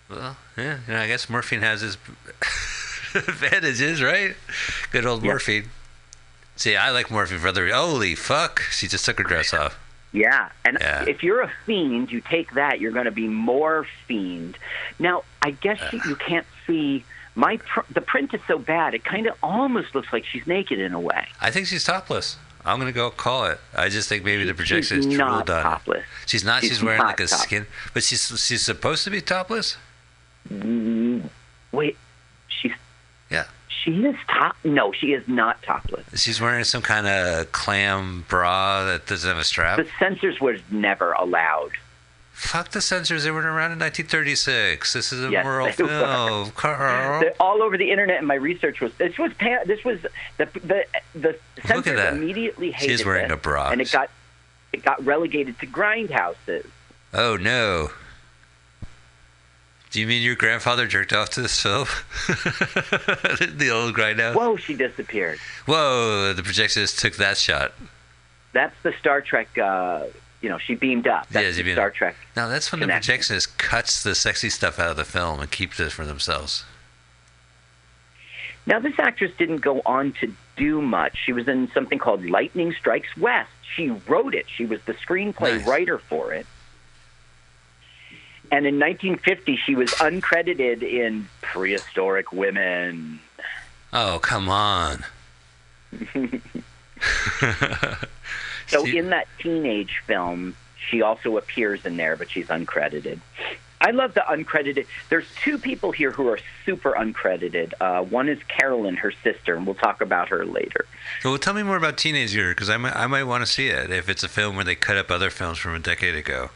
Well, yeah, you know, I guess morphine has its advantages, right? Good old morphine. See, I like morphine for other. Holy fuck! She just took her dress off. Yeah, and Yeah. if you're a fiend, you take that, you're going to be more fiend. Now, I guess you, you can't see my pr- the print is so bad; it kind of almost looks like she's naked in a way. I think she's topless. I'm gonna go call it. I just think maybe the projection is drooled not on. topless. She's not. She's, She's wearing not like a topless. skin, but she's she's supposed to be topless. Mm, wait, she's Yeah. she is top. No, she is not topless. She's wearing some kind of clam bra that doesn't have a strap. The censors were never allowed. Fuck the censors. They weren't around in 1936. This is a Yes, moral they were. film, Carl. They're all over the internet, and my research was this was this was the the the censors immediately hated She's wearing this, a bra. and it got it got relegated to grindhouses. Oh no. Do you mean your grandfather jerked off to this film? the old grindhouse. Whoa, she disappeared. Whoa! The projectionist took that shot. That's the Star Trek. Uh, you know, she beamed up. That's Yeah, she beamed Star up. Trek. Now that's when the projectionist cuts the sexy stuff out of the film and keeps it for themselves. Now, this actress didn't go on to do much. She was in something called Lightning Strikes West. She wrote it. She was the screenplay Nice. writer for it. And in 1950, she was uncredited in Prehistoric Women. Oh come on! So in that teenage film, she also appears in there, but she's uncredited. I love the uncredited. There's two people here who are super uncredited. Uh, one is Carolyn, her sister, and we'll talk about her later. Well, tell me more about Teenage Year because I might I might want to see it if it's a film where they cut up other films from a decade ago.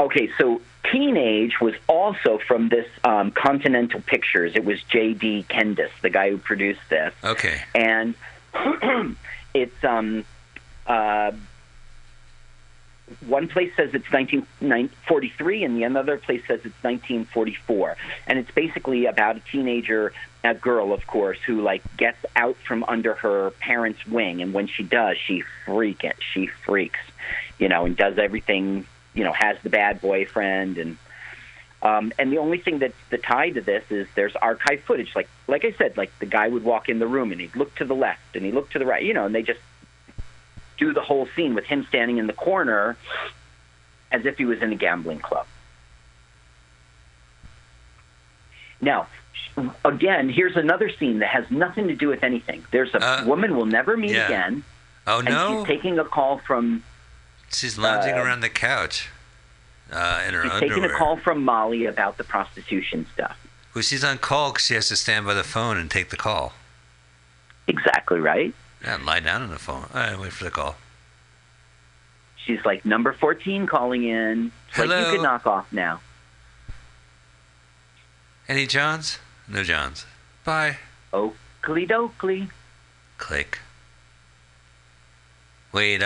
Okay, so Teenage was also from this um, Continental Pictures. It was J.D. Kendis, the guy who produced this. Okay. and it's um uh one place says it's 1943 and the another place says it's 1944 and it's basically about a teenager a girl of course who like gets out from under her parents wing and when she does she freak it she freaks you know and does everything you know has the bad boyfriend and um, and the only thing that's the tie to this is there's archive footage. Like like I said, like the guy would walk in the room and he'd look to the left and he'd look to the right, you know, and they just do the whole scene with him standing in the corner as if he was in a gambling club. Now, again, here's another scene that has nothing to do with anything. There's a woman we'll never meet yeah. again. Oh and no! she's taking a call from She's lounging uh, around the couch uh, in her underwear. she's underwear. taking a call from Molly about the prostitution stuff. Well, she's on call 'cause she has to stand by the phone and take the call. Exactly right. Yeah, lie down on the phone. All right, wait for the call. She's like number 14 calling in. It's like you Hello? could knock off now. Any Johns? No Johns. Bye. Oakley dokley. Click. Wait,